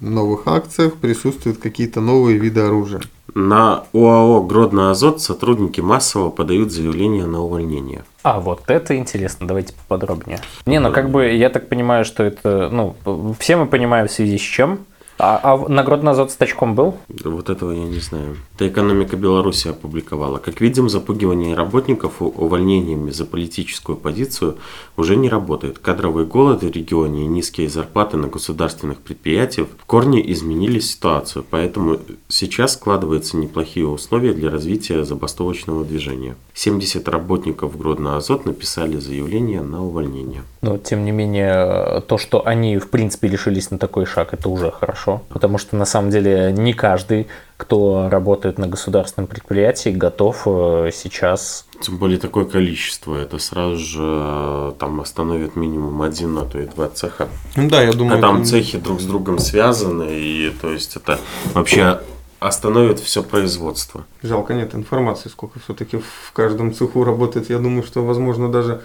Speaker 3: новых акциях присутствуют какие-то новые виды оружия.
Speaker 2: На ОАО «Гродно Азот» сотрудники массово подают заявление на увольнение.
Speaker 1: А, вот это интересно, давайте поподробнее. Не, ну как бы я так понимаю, что это, ну, все мы понимаем в связи с чем. А, а наградный с тачком был?
Speaker 2: Вот этого я не знаю. Это экономика Беларуси опубликовала. Как видим, запугивание работников увольнениями за политическую позицию уже не работает. Кадровый голод в регионе и низкие зарплаты на государственных предприятиях в корне изменили ситуацию, поэтому сейчас складываются неплохие условия для развития забастовочного движения. 70 работников Гродно Азот написали заявление на увольнение.
Speaker 1: Но, тем не менее, то, что они, в принципе, решились на такой шаг, это уже хорошо. Потому что, на самом деле, не каждый, кто работает на государственном предприятии, готов э, сейчас...
Speaker 2: Тем более такое количество, это сразу же э, там остановит минимум один, а то и два цеха.
Speaker 3: Ну да, я думаю,
Speaker 2: А там
Speaker 3: это-
Speaker 2: цехи друг с другом связаны, и то есть это вообще остановит все производство.
Speaker 3: Жалко нет информации, сколько все-таки в каждом цеху работает. Я думаю, что, возможно, даже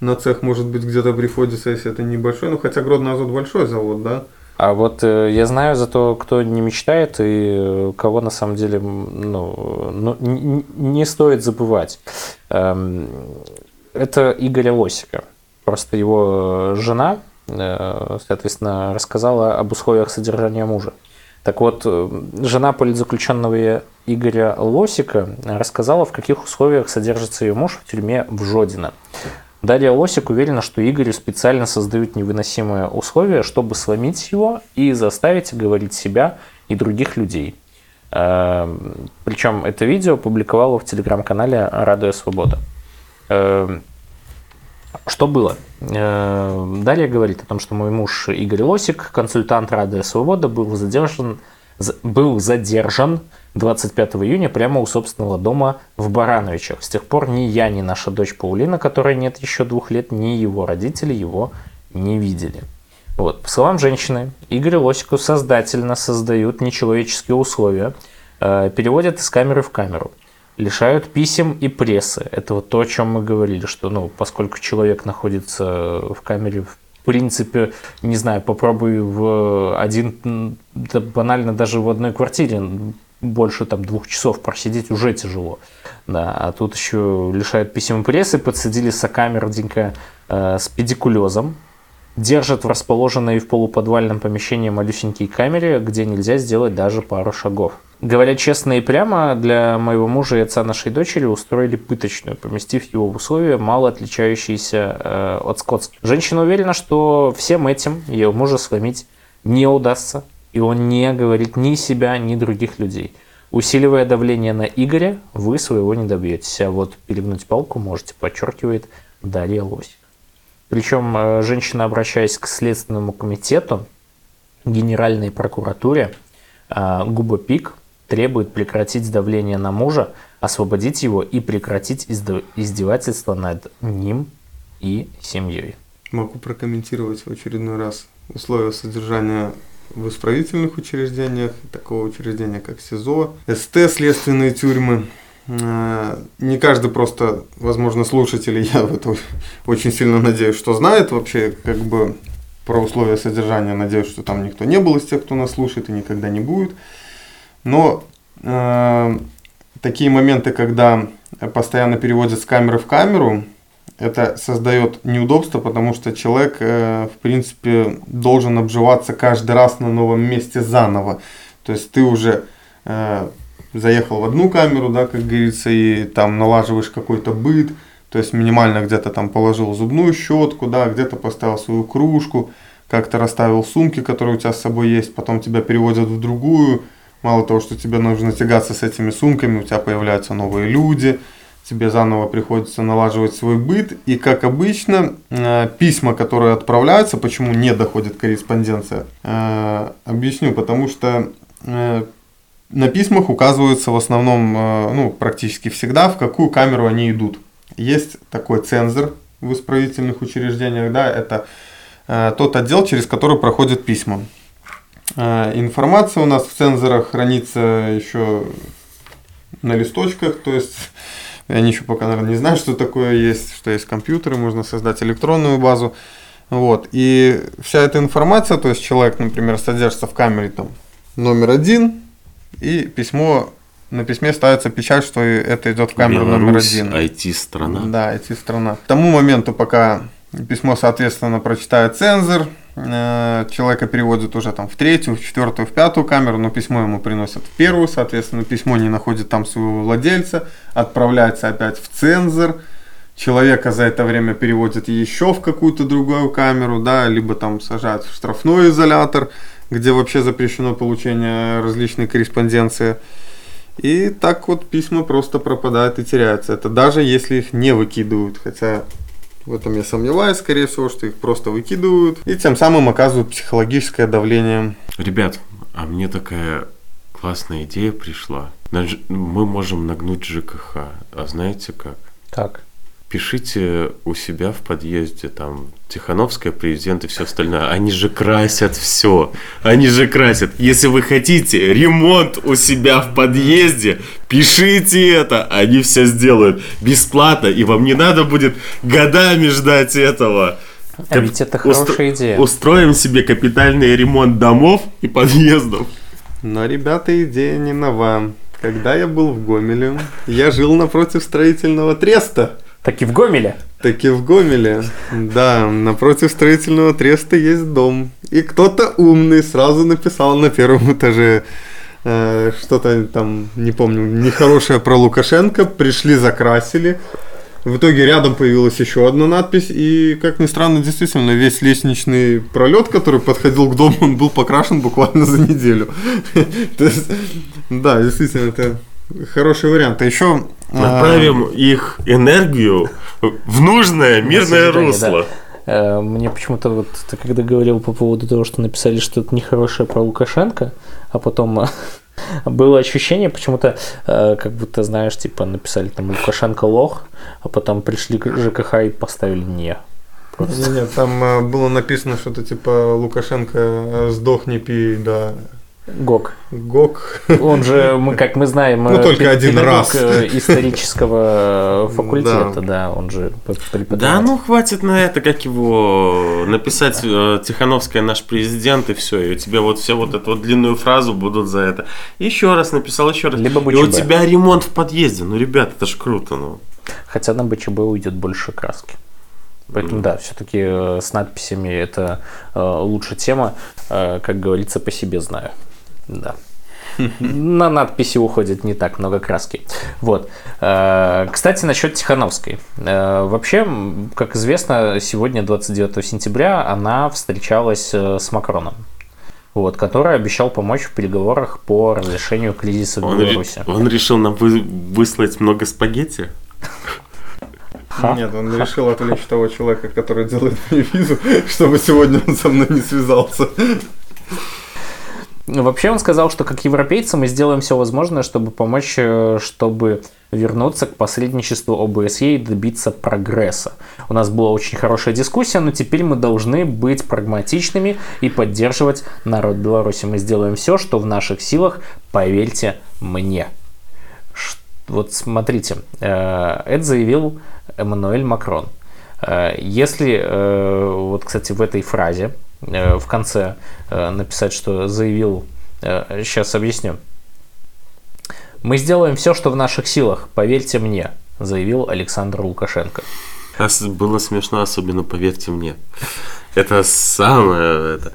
Speaker 3: на цех, может быть, где-то приходится, если это небольшой. Ну, хотя Гродно Азот большой завод, да?
Speaker 1: А вот э, я знаю зато, кто не мечтает и э, кого на самом деле ну, ну, не стоит забывать. Эм, Это Игоря Лосика. Просто его э, жена, соответственно, рассказала об условиях содержания мужа. Так вот, жена политзаключенного Игоря Лосика рассказала, в каких условиях содержится ее муж в тюрьме в Жодино. Далее Лосик уверена, что Игорю специально создают невыносимые условия, чтобы сломить его и заставить говорить себя и других людей. Эм, Причем это видео публиковало в телеграм-канале Радио Свобода. Эм, Что было? Э, Далее говорит о том, что мой муж Игорь Лосик, консультант Радио Свобода, был задержан, был задержан 25 июня прямо у собственного дома в Барановичах. С тех пор ни я, ни наша дочь Паулина, которой нет еще двух лет, ни его родители его не видели. Вот. По словам женщины, Игорь Лосику создательно создают нечеловеческие условия, э, переводят из камеры в камеру, лишают писем и прессы. Это вот то, о чем мы говорили, что, ну, поскольку человек находится в камере, в принципе, не знаю, попробуй в один, да банально даже в одной квартире больше там двух часов просидеть уже тяжело. Да, а тут еще лишают писем и прессы, подсадили сокамерденько э, с педикулезом, держат в расположенной в полуподвальном помещении малюсенькой камере, где нельзя сделать даже пару шагов. Говоря честно и прямо, для моего мужа и отца нашей дочери устроили пыточную, поместив его в условия, мало отличающиеся э, от скотских. Женщина уверена, что всем этим ее мужа сломить не удастся. И он не говорит ни себя, ни других людей. Усиливая давление на Игоря, вы своего не добьетесь. А вот перегнуть палку можете, подчеркивает Дарья Лось. Причем э, женщина, обращаясь к Следственному комитету, Генеральной прокуратуре, э, Губа Пик требует прекратить давление на мужа, освободить его и прекратить издевательство над ним и семьей.
Speaker 3: Могу прокомментировать в очередной раз условия содержания в исправительных учреждениях, такого учреждения, как СИЗО, СТ, следственные тюрьмы. Э, не каждый просто, возможно, слушатель, <laughs> я в это очень сильно надеюсь, что знает вообще, как бы про условия содержания. Надеюсь, что там никто не был из тех, кто нас слушает и никогда не будет. Но э, такие моменты, когда постоянно переводят с камеры в камеру, это создает неудобство, потому что человек, э, в принципе, должен обживаться каждый раз на новом месте заново. То есть ты уже э, заехал в одну камеру, да, как говорится, и там налаживаешь какой-то быт, то есть минимально где-то там положил зубную щетку, да, где-то поставил свою кружку, как-то расставил сумки, которые у тебя с собой есть, потом тебя переводят в другую, мало того, что тебе нужно тягаться с этими сумками, у тебя появляются новые люди, тебе заново приходится налаживать свой быт. И как обычно, э, письма, которые отправляются, почему не доходит корреспонденция, э, объясню, потому что э, на письмах указывается в основном, ну, практически всегда, в какую камеру они идут. Есть такой цензор в исправительных учреждениях, да, это тот отдел, через который проходят письма. Информация у нас в цензорах хранится еще на листочках, то есть они еще пока, наверное, не знают, что такое есть, что есть компьютеры, можно создать электронную базу. Вот. И вся эта информация, то есть человек, например, содержится в камере там номер один, и письмо на письме ставится печать, что это идет в камеру Беларусь, номер один.
Speaker 2: IT-страна.
Speaker 3: Да, IT-страна. К тому моменту, пока письмо, соответственно, прочитает цензор, Э, человека переводят уже там в третью, в четвертую, в пятую камеру, но письмо ему приносят в первую, соответственно, письмо не находит там своего владельца, отправляется опять в цензор, человека за это время переводят еще в какую-то другую камеру, да, либо там сажают в штрафной изолятор, где вообще запрещено получение различной корреспонденции. И так вот письма просто пропадают и теряются. Это даже если их не выкидывают, хотя в этом я сомневаюсь, скорее всего, что их просто выкидывают и тем самым оказывают психологическое давление.
Speaker 2: Ребят, а мне такая классная идея пришла. Мы можем нагнуть ЖКХ. А знаете как?
Speaker 1: Как?
Speaker 2: Пишите у себя в подъезде, там, Тихановская, президент и все остальное. Они же красят все. Они же красят. Если вы хотите ремонт у себя в подъезде, пишите это. Они все сделают бесплатно, и вам не надо будет годами ждать этого.
Speaker 1: А ведь это хорошая идея.
Speaker 2: Устроим себе капитальный ремонт домов и подъездов.
Speaker 3: Но, ребята, идея не нова. Когда я был в Гомеле, я жил напротив строительного треста.
Speaker 1: Так и в Гомеле?
Speaker 3: Так и в Гомеле. Да, напротив строительного треста есть дом. И кто-то умный сразу написал на первом этаже э, что-то там, не помню, нехорошее про Лукашенко. Пришли, закрасили. В итоге рядом появилась еще одна надпись, и, как ни странно, действительно, весь лестничный пролет, который подходил к дому, он был покрашен буквально за неделю. <laughs> То есть, да, действительно, это хороший вариант. А еще
Speaker 2: Направим а... их энергию в нужное мирное русло.
Speaker 1: Да. Э, мне почему-то вот ты когда говорил по поводу того, что написали что-то нехорошее про Лукашенко, а потом э, <laughs> было ощущение почему-то, э, как будто, знаешь, типа написали там Лукашенко лох, а потом пришли к ЖКХ и поставили не.
Speaker 3: Просто. Нет, там было написано что-то типа Лукашенко сдохни пи, да,
Speaker 1: ГОК.
Speaker 3: ГОК.
Speaker 1: Он же, мы, как мы знаем,
Speaker 3: ну, только один раз.
Speaker 1: исторического факультета, да. да, он же
Speaker 2: преподаватель. Да, ну хватит на это, как его написать э, Тихановская наш президент и все, и у тебя вот все вот эту вот длинную фразу будут за это. Еще раз написал, еще раз. Либо БЧБ. И у тебя ремонт в подъезде, ну ребят, это ж круто, ну.
Speaker 1: Хотя на БЧБ уйдет больше краски. Поэтому да, все-таки э, с надписями это э, лучше тема, как говорится, по себе знаю. Да. <laughs> На надписи уходит не так много краски. Вот. Э, кстати, насчет Тихановской. Э, вообще, как известно, сегодня, 29 сентября, она встречалась э, с Макроном. вот, который обещал помочь в переговорах по разрешению кризиса в
Speaker 2: Он, ре-
Speaker 1: Беларуси.
Speaker 2: он решил нам вы- выслать много спагетти?
Speaker 1: Ха.
Speaker 3: Нет, он решил отвлечь того человека, который делает мне визу, <laughs> чтобы сегодня он со мной не связался.
Speaker 1: Ну, Вообще он сказал, что как европейцы мы сделаем все возможное, чтобы помочь, э, чтобы вернуться к посредничеству ОБСЕ и добиться прогресса. У нас была очень хорошая дискуссия, но теперь мы должны быть прагматичными и поддерживать народ Беларуси. Мы сделаем все, что в наших силах, поверьте мне. Вот смотрите, э, это заявил Эммануэль Макрон. Э, Если, вот, кстати, в этой фразе в конце э, написать, что заявил, сейчас объясню. Мы сделаем все, что в наших силах, поверьте мне, заявил Александр Лукашенко.
Speaker 2: Было смешно, особенно поверьте мне. Это самое... Это...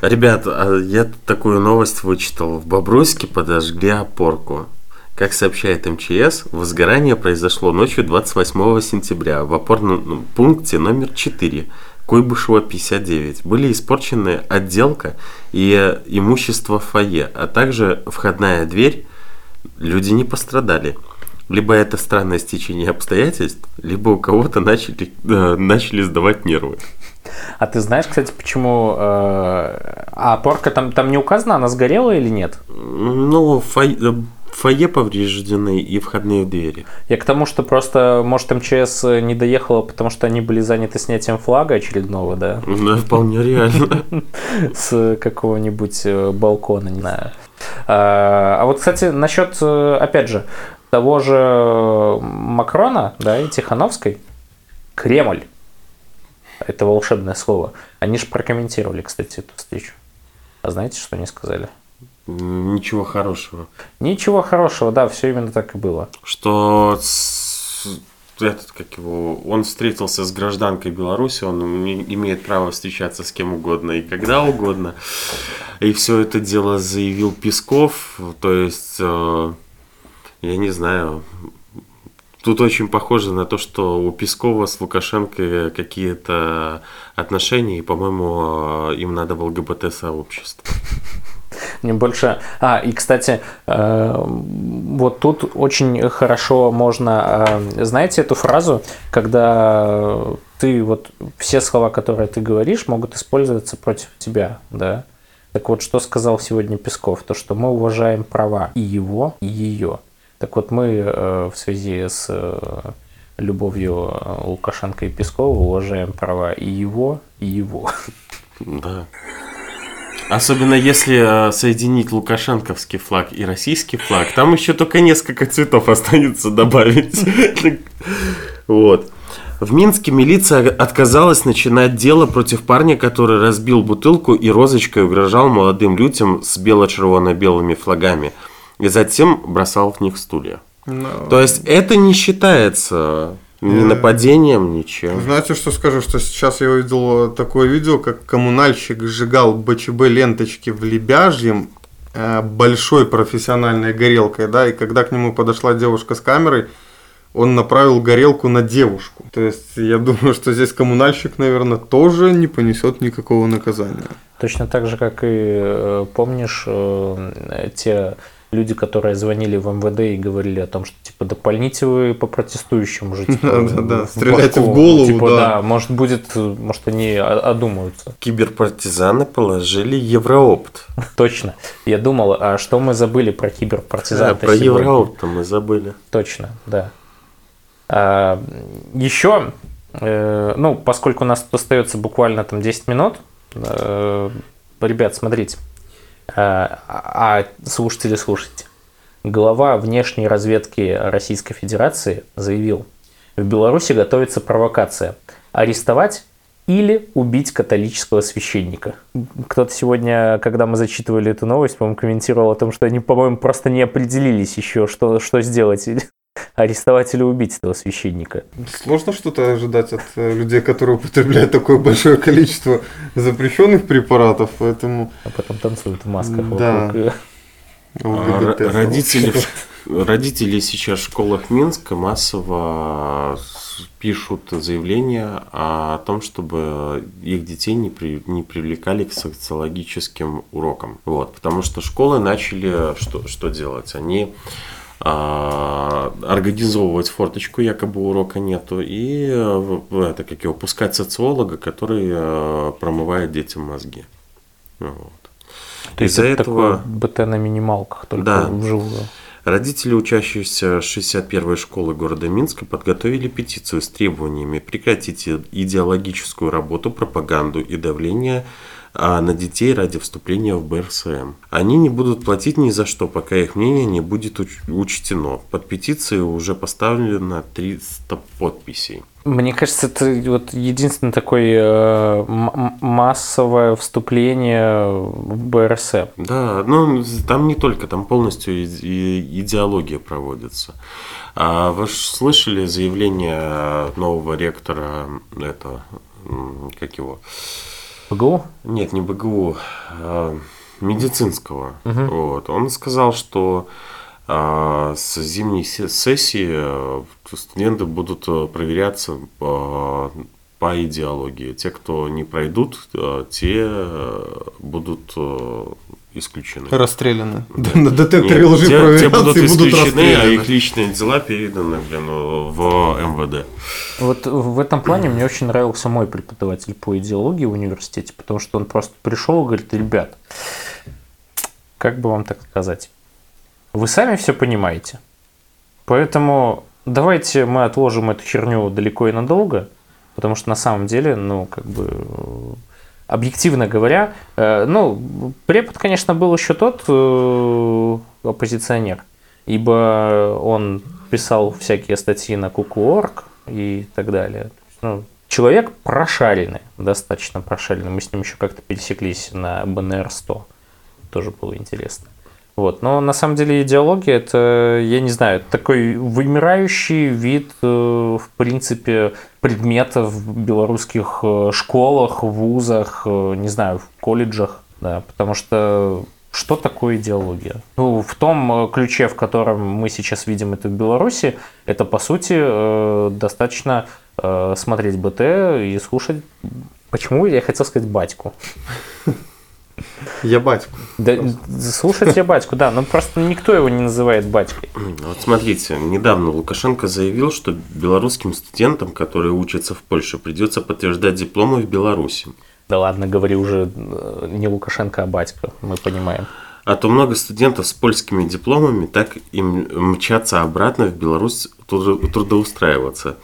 Speaker 2: Ребят, а я такую новость вычитал. В Бобруйске подожгли опорку. Как сообщает МЧС, возгорание произошло ночью 28 сентября в опорном ну, пункте номер 4 Куйбышева 59. Были испорчены отделка и имущество фойе, а также входная дверь. Люди не пострадали. Либо это странное стечение обстоятельств, либо у кого-то начали, э, начали сдавать нервы.
Speaker 1: А ты знаешь, кстати, почему... э, А опорка там, там не указано, она сгорела или нет?
Speaker 2: Ну, фой- э, фойе повреждены и входные двери.
Speaker 1: Я к тому, что просто, может, МЧС не доехала, потому что они были заняты снятием флага очередного, да?
Speaker 2: Да, вполне реально. <laughs>
Speaker 1: с какого-нибудь э, балкона, не знаю. А а вот, кстати, насчет, э, опять же, того же Макрона, да, и Тихановской, Кремль, это волшебное слово, они же прокомментировали, кстати, эту встречу. А знаете, что они сказали?
Speaker 2: Ничего хорошего.
Speaker 1: Ничего хорошего, да, все именно так и было.
Speaker 2: Что этот, как его, он встретился с гражданкой Беларуси, он имеет право встречаться с кем угодно и когда угодно. И все это дело заявил Песков, то есть, э, я не знаю, тут очень похоже на то, что у Пескова с Лукашенко какие-то отношения, и, по-моему, э, им надо в ЛГБТ-сообщество.
Speaker 1: Мне больше... А, и, кстати, э, вот тут очень хорошо можно... э, Знаете эту фразу, когда ты вот все слова, которые ты говоришь, могут использоваться против тебя, да? Так вот, что сказал сегодня Песков? То, что мы уважаем права и его, и ее. Так вот, мы э, в связи с любовью Лукашенко и Пескова уважаем права и его, и его.
Speaker 2: Да. Особенно если э, соединить лукашенковский флаг и российский флаг, там еще только несколько цветов останется добавить. Вот. В Минске милиция отказалась начинать дело против парня, который разбил бутылку и розочкой угрожал молодым людям с бело-червоно-белыми флагами и затем бросал в них стулья.
Speaker 3: Ну,
Speaker 2: То есть это не считается ни
Speaker 3: Э,
Speaker 2: нападением, ничем.
Speaker 3: Знаете, что скажу? Что сейчас я увидел такое видео, как коммунальщик сжигал БЧБ ленточки в Лебяжьем э, большой профессиональной горелкой, да, и когда к нему подошла девушка с камерой, он направил горелку на девушку. То есть я <laughs> думаю, что здесь коммунальщик, наверное, тоже не понесет никакого наказания.
Speaker 1: Точно так же, как и э, помнишь э, те люди, которые звонили в МВД и говорили о том, что типа да пальните вы по протестующим уже, типа, <laughs>
Speaker 3: Да-да-да,
Speaker 1: в
Speaker 3: стреляйте в
Speaker 1: башку».
Speaker 3: голову,
Speaker 1: типа,
Speaker 3: да.
Speaker 1: да, может будет, э, может они одумаются.
Speaker 2: Киберпартизаны положили Евроопт. <laughs>
Speaker 1: Точно. Я думал, а что мы забыли про киберпартизан?
Speaker 2: Да, про Евроопт мы забыли.
Speaker 1: Точно, да. А, еще, э, ну, поскольку у нас тут остается буквально там 10 минут, э, ребят, смотрите, а, а слушатели, слушайте. Глава внешней разведки Российской Федерации заявил, в Беларуси готовится провокация. Арестовать или убить католического священника. Кто-то сегодня, когда мы зачитывали эту новость, по-моему, комментировал о том, что они, по-моему, просто не определились еще, что, что сделать. <laughs> Арестовать или убить этого священника.
Speaker 3: Сложно что-то ожидать от э, людей, которые употребляют такое большое количество запрещенных препаратов, поэтому
Speaker 1: А потом танцуют в масках
Speaker 3: Да.
Speaker 1: вокруг.
Speaker 2: А,
Speaker 3: ЛГБТ.
Speaker 2: Родители, Родители сейчас в школах Минска массово пишут заявления о том, чтобы их детей не, при, не привлекали к социологическим урокам. Вот, потому что школы начали что, что делать? Они а, организовывать форточку, якобы урока нету, и это как его пускать социолога, который а, промывает детям мозги. Вот.
Speaker 1: То есть Из-за это этого... такое БТ на минималках, только да. вживую.
Speaker 2: Родители, учащиеся 61-й школы города Минска, подготовили петицию с требованиями прекратить идеологическую работу, пропаганду и давление а на детей ради вступления в БРСМ. Они не будут платить ни за что, пока их мнение не будет уч- учтено. Под петицией уже поставлено 300 подписей.
Speaker 1: Мне кажется, это вот единственное такое э, массовое вступление в БРСМ.
Speaker 2: Да, ну там не только, там полностью идеология проводится. А вы слышали заявление нового ректора, это, как его,
Speaker 1: БГУ?
Speaker 2: Нет, не БГУ, а медицинского. Угу. Вот. Он сказал, что а, с зимней сессии э, студенты будут э, проверяться по, по идеологии. Те, кто не пройдут, э, те будут исключены.
Speaker 3: Расстреляны. Да. На детекторе лжи те,
Speaker 2: те будут исключены, а их личные дела переданы блин, в МВД.
Speaker 1: Вот в этом плане мне очень нравился мой преподаватель по идеологии в университете, потому что он просто пришел и говорит, ребят, как бы вам так сказать, вы сами все понимаете, поэтому давайте мы отложим эту херню далеко и надолго, потому что на самом деле, ну, как бы объективно говоря, э, ну, препод, конечно, был еще тот э, оппозиционер, ибо он писал всякие статьи на Куку.орг и так далее. Ну, человек прошаренный, достаточно прошаренный. Мы с ним еще как-то пересеклись на БНР-100. Тоже было интересно. Вот. Но на самом деле идеология это, я не знаю, такой вымирающий вид, э, в принципе, предметов в белорусских э, школах, вузах, э, не знаю, в колледжах. Да, потому что что такое идеология? Ну, в том ключе, в котором мы сейчас видим это в Беларуси, это, по сути, достаточно смотреть БТ и слушать... Почему я хотел сказать батьку?
Speaker 3: Я батьку.
Speaker 1: Да, слушать я батьку, да, но просто никто его не называет батькой.
Speaker 2: Вот смотрите, недавно Лукашенко заявил, что белорусским студентам, которые учатся в Польше, придется подтверждать дипломы в Беларуси.
Speaker 1: Да ладно, говори уже э, не Лукашенко, а батька, мы понимаем.
Speaker 2: А то много студентов с польскими дипломами так им мчатся обратно в Беларусь трудоустраиваться.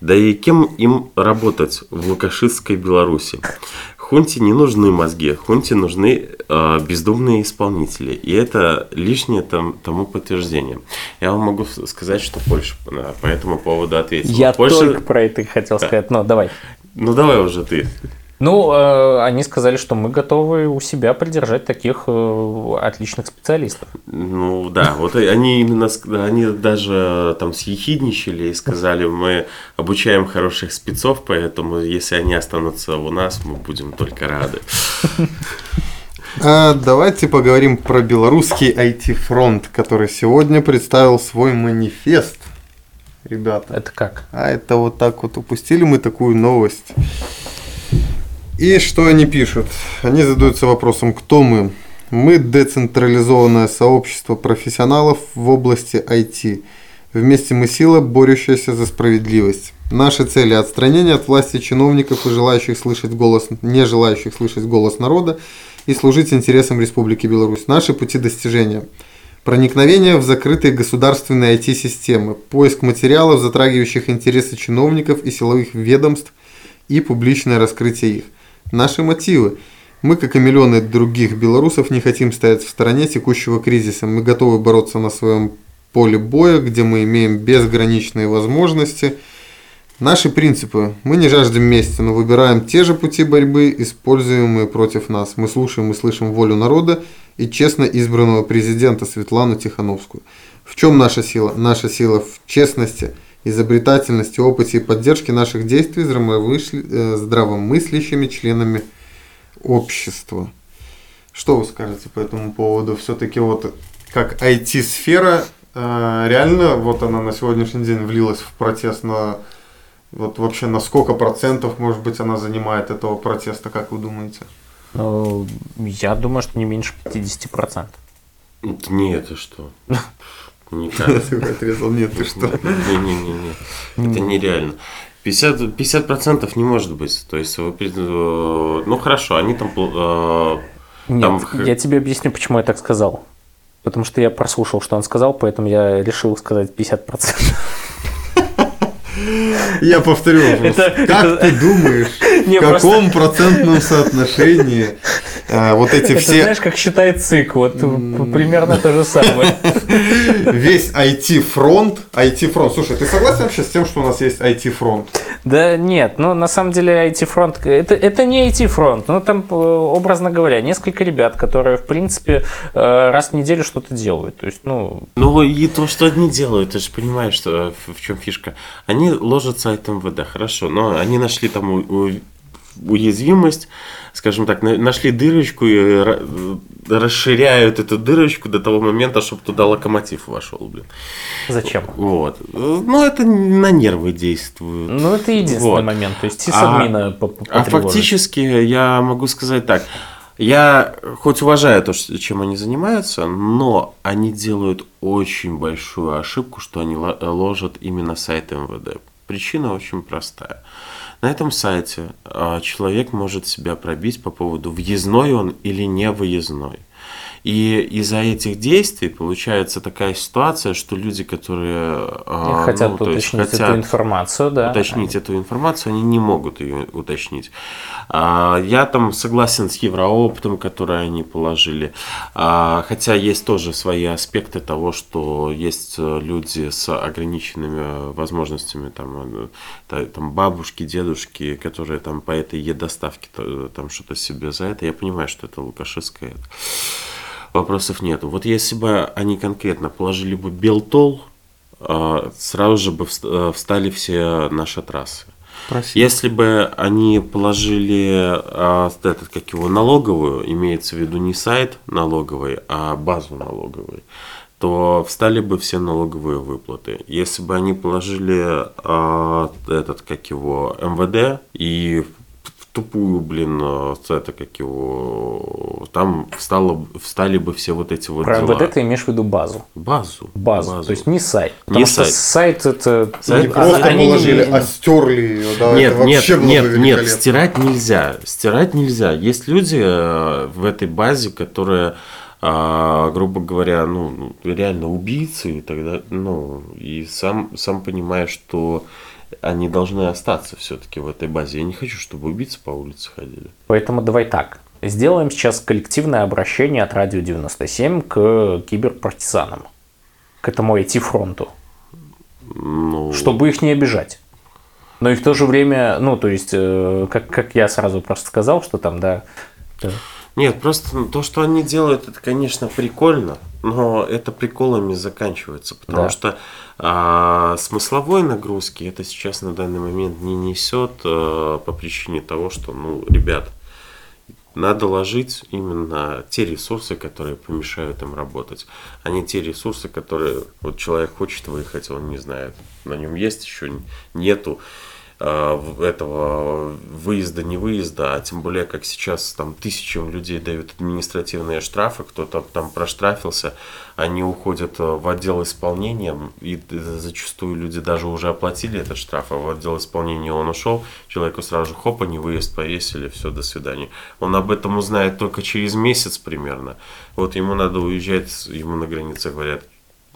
Speaker 2: Да и кем им работать в лукашистской Беларуси? Хунте не нужны мозги, Хунте нужны э, бездумные исполнители. И это лишнее там, тому подтверждение. Я вам могу сказать, что Польша по этому поводу ответила.
Speaker 1: Я
Speaker 2: Польша...
Speaker 1: только про это хотел сказать, но давай.
Speaker 2: Ну давай уже ты.
Speaker 1: Ну, э, они сказали, что мы готовы у себя придержать таких э, отличных специалистов.
Speaker 2: Ну да, вот они именно, они даже там съехидничали и сказали, мы обучаем хороших спецов, поэтому если они останутся у нас, мы будем только рады. <laughs>
Speaker 3: А, давайте поговорим про белорусский IT-фронт, который сегодня представил свой манифест. Ребята.
Speaker 1: Это как?
Speaker 3: А это вот так вот упустили мы такую новость. И что они пишут? Они задаются вопросом, кто мы? Мы децентрализованное сообщество профессионалов в области IT. Вместе мы сила, борющаяся за справедливость. Наши цели – отстранение от власти чиновников и желающих слышать голос, не желающих слышать голос народа и служить интересам Республики Беларусь. Наши пути достижения – проникновение в закрытые государственные IT-системы, поиск материалов, затрагивающих интересы чиновников и силовых ведомств и публичное раскрытие их – Наши мотивы. Мы, как и миллионы других белорусов, не хотим стоять в стороне текущего кризиса. Мы готовы бороться на своем поле боя, где мы имеем безграничные возможности. Наши принципы. Мы не жаждем мести, но выбираем те же пути борьбы, используемые против нас. Мы слушаем и слышим волю народа и честно избранного президента Светлану Тихановскую. В чем наша сила? Наша сила в честности – изобретательности, опыте и поддержке наших действий э, здравомыслящими членами общества. Что вы скажете по этому поводу? Все-таки вот как IT-сфера э, реально вот она на сегодняшний день влилась в протест на вот вообще на сколько процентов, может быть, она занимает этого протеста, как вы думаете?
Speaker 1: Ну, я думаю, что не меньше 50%.
Speaker 2: Нет, ты что? <laughs> Никак. <laughs>
Speaker 3: отрезал, нет, ты что?
Speaker 2: Не-не-не, это нереально. 50, 50% не может быть. То есть, вы, э, ну хорошо, они там... э,
Speaker 1: Нет,
Speaker 2: Там
Speaker 1: я тебе объясню, почему я так сказал. Потому что я прослушал, что он сказал, поэтому я решил сказать 50%.
Speaker 3: Я повторю вопрос.
Speaker 1: Это-
Speaker 3: Как
Speaker 1: это-
Speaker 3: ты думаешь, <laughs>
Speaker 1: Не,
Speaker 3: в каком процентном соотношении вот эти <laughs>
Speaker 1: Это
Speaker 3: все,
Speaker 1: знаешь, как считает ЦИК, вот примерно то же самое. <laughs>
Speaker 3: весь IT-фронт, IT-фронт, слушай, ты согласен вообще с тем, что у нас есть IT-фронт?
Speaker 1: Да нет, ну на самом деле IT-фронт, это, это не IT-фронт, ну там, э, образно говоря, несколько ребят, которые, в принципе, э, раз в неделю что-то делают. То есть, ну,
Speaker 2: Ну и то, что они делают, ты же понимаешь, что в, в чем фишка. Они ложат сайт МВД, хорошо, но они нашли там у- у- уязвимость, скажем так, на- нашли дырочку и ра- расширяют эту дырочку до того момента, чтобы туда локомотив вошел, блин.
Speaker 1: зачем?
Speaker 2: Вот. Ну, это на нервы действует.
Speaker 1: Ну, это единственный
Speaker 2: Вот.
Speaker 1: момент. То есть,
Speaker 2: А-
Speaker 1: сисадмина
Speaker 2: А
Speaker 1: потревожить.
Speaker 2: фактически я могу сказать так. Я хоть уважаю то, чем они занимаются, но они делают очень большую ошибку, что они ло- ложат именно сайт МВД. Причина очень простая. На этом сайте а, человек может себя пробить по поводу въездной он или не выездной. И из-за этих действий получается такая ситуация, что люди, которые а,
Speaker 1: хотят
Speaker 2: ну, то есть
Speaker 1: уточнить эту
Speaker 2: хотят
Speaker 1: информацию, да.
Speaker 2: уточнить эту информацию, они не могут ее уточнить. А, Я там согласен с евроопытом, который они положили. А, Хотя есть тоже свои аспекты того, что есть э, люди с ограниченными возможностями, там, э, та- там бабушки, дедушки, которые там по этой е-доставке то- там что-то себе за это. Я понимаю, что это лукашистское. Вопросов нету. Вот если бы они конкретно положили бы белтол, а, сразу же бы э, встали все наши трассы. Если бы они положили а, этот, как его, налоговую, имеется в виду не сайт налоговый, а базу налоговой, то встали бы все налоговые выплаты. Если бы они положили а, этот, как его, МВД и тупую, блин, это как его, там встало, встали бы все вот эти вот
Speaker 1: Про
Speaker 2: дела.
Speaker 1: МВД ты имеешь в виду базу.
Speaker 2: Базу.
Speaker 1: Базу. То есть не сайт.
Speaker 2: Не
Speaker 1: Потому что
Speaker 2: сайт.
Speaker 1: сайт это...
Speaker 2: Сайт-
Speaker 3: Не
Speaker 2: А,
Speaker 3: просто
Speaker 1: они не-
Speaker 3: положили, а стерли ее, да,
Speaker 2: Нет,
Speaker 3: это
Speaker 2: нет, нет, нет, стирать нельзя. Стирать нельзя. Есть люди э, в этой базе, которые, а, грубо говоря, ну, реально убийцы, и тогда, ну, и сам, сам понимаешь, что они должны остаться все-таки в этой базе. Я не хочу, чтобы убийцы по улице ходили.
Speaker 1: Поэтому давай так. Сделаем сейчас коллективное обращение от Радио 97 к киберпартизанам. К этому IT-фронту.
Speaker 2: Ну,
Speaker 1: Чтобы их не обижать. Но и в то же время, ну, то есть, э, как, как я сразу просто сказал, что там, да, да.
Speaker 2: Нет, просто то, что они делают, это, конечно, прикольно, но это приколами заканчивается, потому
Speaker 1: Да.
Speaker 2: что а, смысловой нагрузки это сейчас на данный момент не несет а, по причине того, что, ну, ребят, надо ложить именно те ресурсы, которые помешают им работать, а не те ресурсы, которые вот человек хочет выехать, он не знает, на нем есть еще нету этого выезда, не выезда, а тем более, как сейчас там тысячам людей дают административные штрафы, кто-то там проштрафился, они уходят э, в отдел исполнения, и э, зачастую люди даже уже оплатили этот штраф, а в отдел исполнения он ушел, человеку сразу же хоп, они выезд повесили, все, до свидания. Он об этом узнает только через месяц примерно. Вот ему надо уезжать, ему на границе говорят,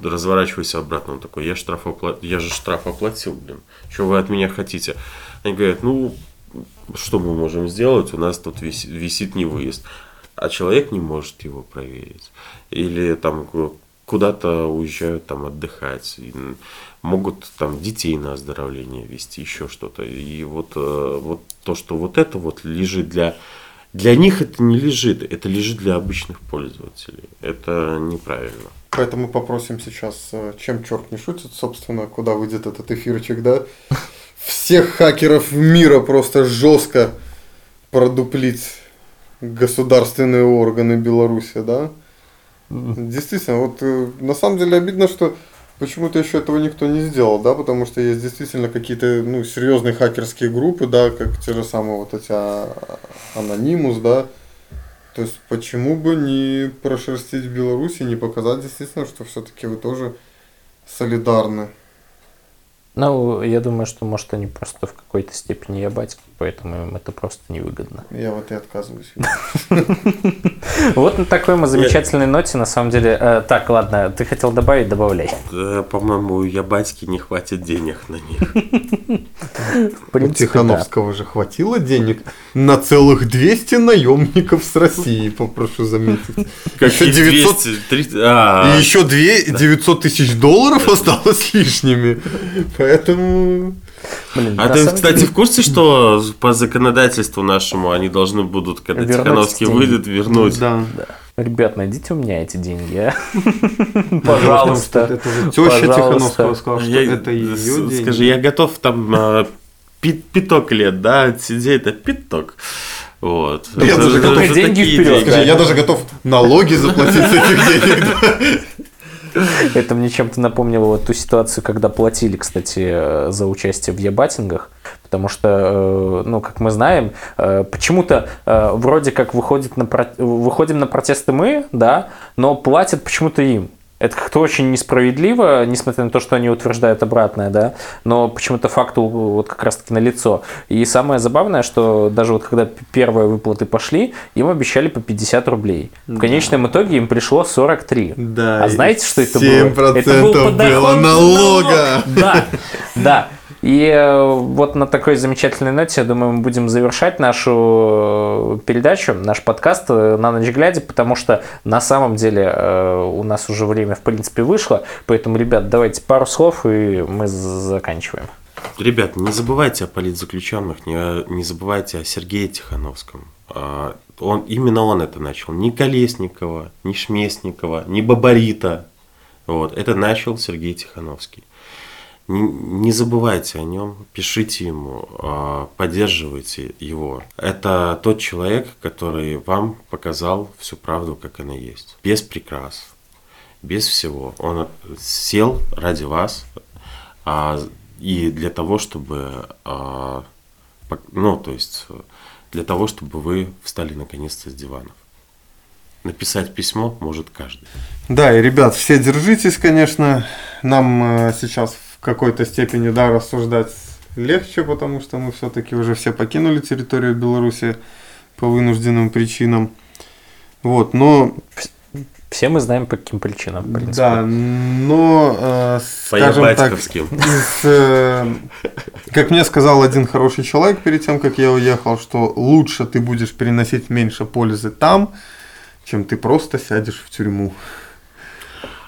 Speaker 2: разворачивайся обратно. Он такой, я, штраф опла- я же штраф оплатил, блин. Что вы от меня хотите? Они говорят, ну, что мы можем сделать? У нас тут висит, висит не выезд. А человек не может его проверить. Или там ку- куда-то уезжают там отдыхать. Могут там детей на оздоровление вести, еще что-то. И вот, э, вот то, что вот это вот лежит для... Для них это не лежит, это лежит для обычных пользователей. Это неправильно.
Speaker 3: Поэтому попросим сейчас, э, чем черт не шутит, собственно, куда выйдет этот эфирчик, да? Всех хакеров мира просто жестко продуплить государственные органы Беларуси, да? Действительно, вот э, на самом деле обидно, что почему-то еще этого никто не сделал, да, потому что есть действительно какие-то, ну, серьезные хакерские группы, да, как те же самые вот эти а, Анонимус, да, то есть почему бы не прошерстить в Беларуси, не показать действительно, что все-таки вы тоже солидарны.
Speaker 1: Ну, я думаю, что, может, они просто в какой-то степени ябатьки, поэтому им это просто невыгодно.
Speaker 3: Я вот и отказываюсь. <laughs>
Speaker 1: Вот на такой мы замечательной ноте, на самом деле. Э, так, ладно, ты хотел добавить, добавляй.
Speaker 2: Да, По-моему, у Ябатьки не хватит денег на них.
Speaker 3: У. Тихановского же хватило денег на целых 200 наемников с России, попрошу заметить. Еще 900
Speaker 2: 200, 300, а,
Speaker 3: И еще 2 900 тысяч долларов осталось лишними. Поэтому...
Speaker 1: Блин,
Speaker 2: А ты, кстати,
Speaker 1: деле-
Speaker 2: в курсе, что по законодательству нашему они должны будут, когда
Speaker 1: Вернуть
Speaker 2: Тихановский
Speaker 1: деньги.
Speaker 2: выйдет, вернуть?
Speaker 3: Да.
Speaker 1: Ребят, найдите у меня эти деньги, а? <laughs> Пожалуйста.
Speaker 3: теща
Speaker 1: Пожалуйста.
Speaker 3: Тихановского сказала, что это ее деньги.
Speaker 2: Скажи, я готов там а, пяток лет, да, сидеть, это пяток. Вот.
Speaker 3: Я даже
Speaker 2: же-
Speaker 3: готов-
Speaker 1: Деньги вперед.
Speaker 3: Скажи, я даже готов налоги заплатить с этих денег. <laughs>
Speaker 1: Это мне чем-то напомнило ту ситуацию, когда платили, кстати, э, за участие в ебатингах. Потому что, э, ну, как мы знаем, э, почему-то вроде как выходит на выходим на протесты мы, да, но платят почему-то им. Это как-то очень несправедливо, несмотря на то, что они утверждают обратное, да, но почему-то факт вот как раз-таки на лицо. И самое забавное, что даже вот когда первые выплаты пошли, им обещали по 50 рублей. В конечном итоге им пришло 43.
Speaker 3: Да,
Speaker 1: А знаете, что это
Speaker 3: 7%
Speaker 1: было? Это был
Speaker 3: было налога.
Speaker 1: налог. Да, да. И э, вот на такой замечательной ноте, я думаю, мы будем завершать нашу э, передачу, наш подкаст э, на ночь глядя, потому что на самом деле у нас уже время, в принципе, вышло. Поэтому, ребят, давайте пару слов, и мы заканчиваем.
Speaker 2: Ребят, не забывайте о политзаключенных, не, не забывайте о Сергее Тихановском. А, Он, именно он это начал. Ни Колесникова, ни Шместникова, ни Бабарита. Вот, это начал Сергей Тихановский. Не, забывайте о нем, пишите ему, а, поддерживайте его. Это тот человек, который вам показал всю правду, как она есть. Без прикрас, без всего. Он сел ради вас, а, и для того, чтобы, а, ну, то есть, для того, чтобы вы встали наконец-то с диванов. Написать письмо может каждый.
Speaker 3: Да, и, ребят, все держитесь, конечно. Нам э, сейчас какой-то степени, да, рассуждать легче, потому что мы все-таки уже все покинули территорию Беларуси по вынужденным причинам. Вот, но,
Speaker 1: Все мы знаем, по каким причинам, в принципе.
Speaker 3: да, но, э, скажем так, из, э, как мне сказал один хороший человек перед тем, как я уехал, что лучше ты будешь переносить меньше пользы там, чем ты просто сядешь в тюрьму.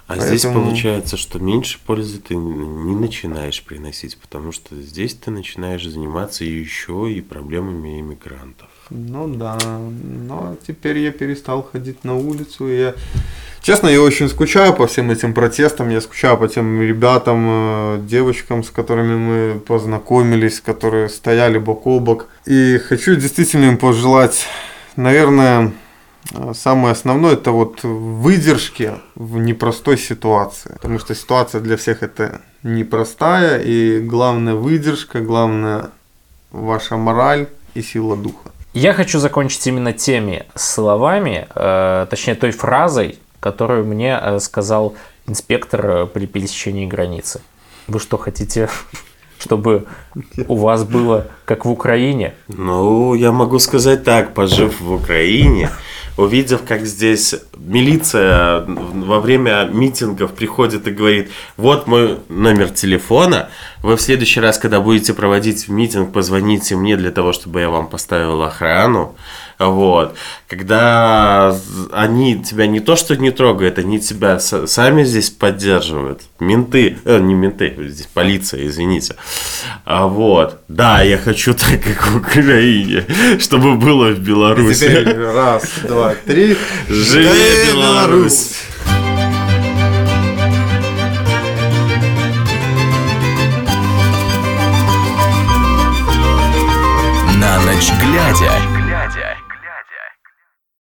Speaker 2: А здесь
Speaker 3: Поэтому-
Speaker 2: получается, что меньше пользы ты не начинаешь приносить, потому что здесь ты начинаешь заниматься еще и проблемами иммигрантов.
Speaker 3: Ну да, но теперь я перестал ходить на улицу, и я... Честно, я очень скучаю по всем этим протестам, я скучаю по тем ребятам, э, девочкам, с которыми мы познакомились, которые стояли бок о бок. И хочу действительно им пожелать, наверное, самое основное, это вот выдержки в непростой ситуации. Потому что ситуация для всех это непростая, и главное выдержка, главное ваша мораль и сила духа.
Speaker 1: Я хочу закончить именно теми словами, э, точнее той фразой, которую мне э, сказал инспектор э, при пересечении границы. Вы что хотите, <laughs> чтобы у вас было как в Украине?
Speaker 2: Ну, я могу сказать так, пожив в Украине, увидев, как здесь милиция во время митингов приходит и говорит, вот мой номер телефона, вы в следующий раз, когда будете проводить митинг, позвоните мне для того, чтобы я вам поставил охрану. Вот. Когда они тебя не то что не трогают, они тебя с- сами здесь поддерживают. Менты, э, не менты, здесь полиция, извините. А вот. Да, я хочу <laughs> так, как в Украине, чтобы было в Беларуси.
Speaker 3: Теперь раз, два, три.
Speaker 2: Живи
Speaker 3: Живи
Speaker 2: Беларусь!
Speaker 6: На ночь глядя.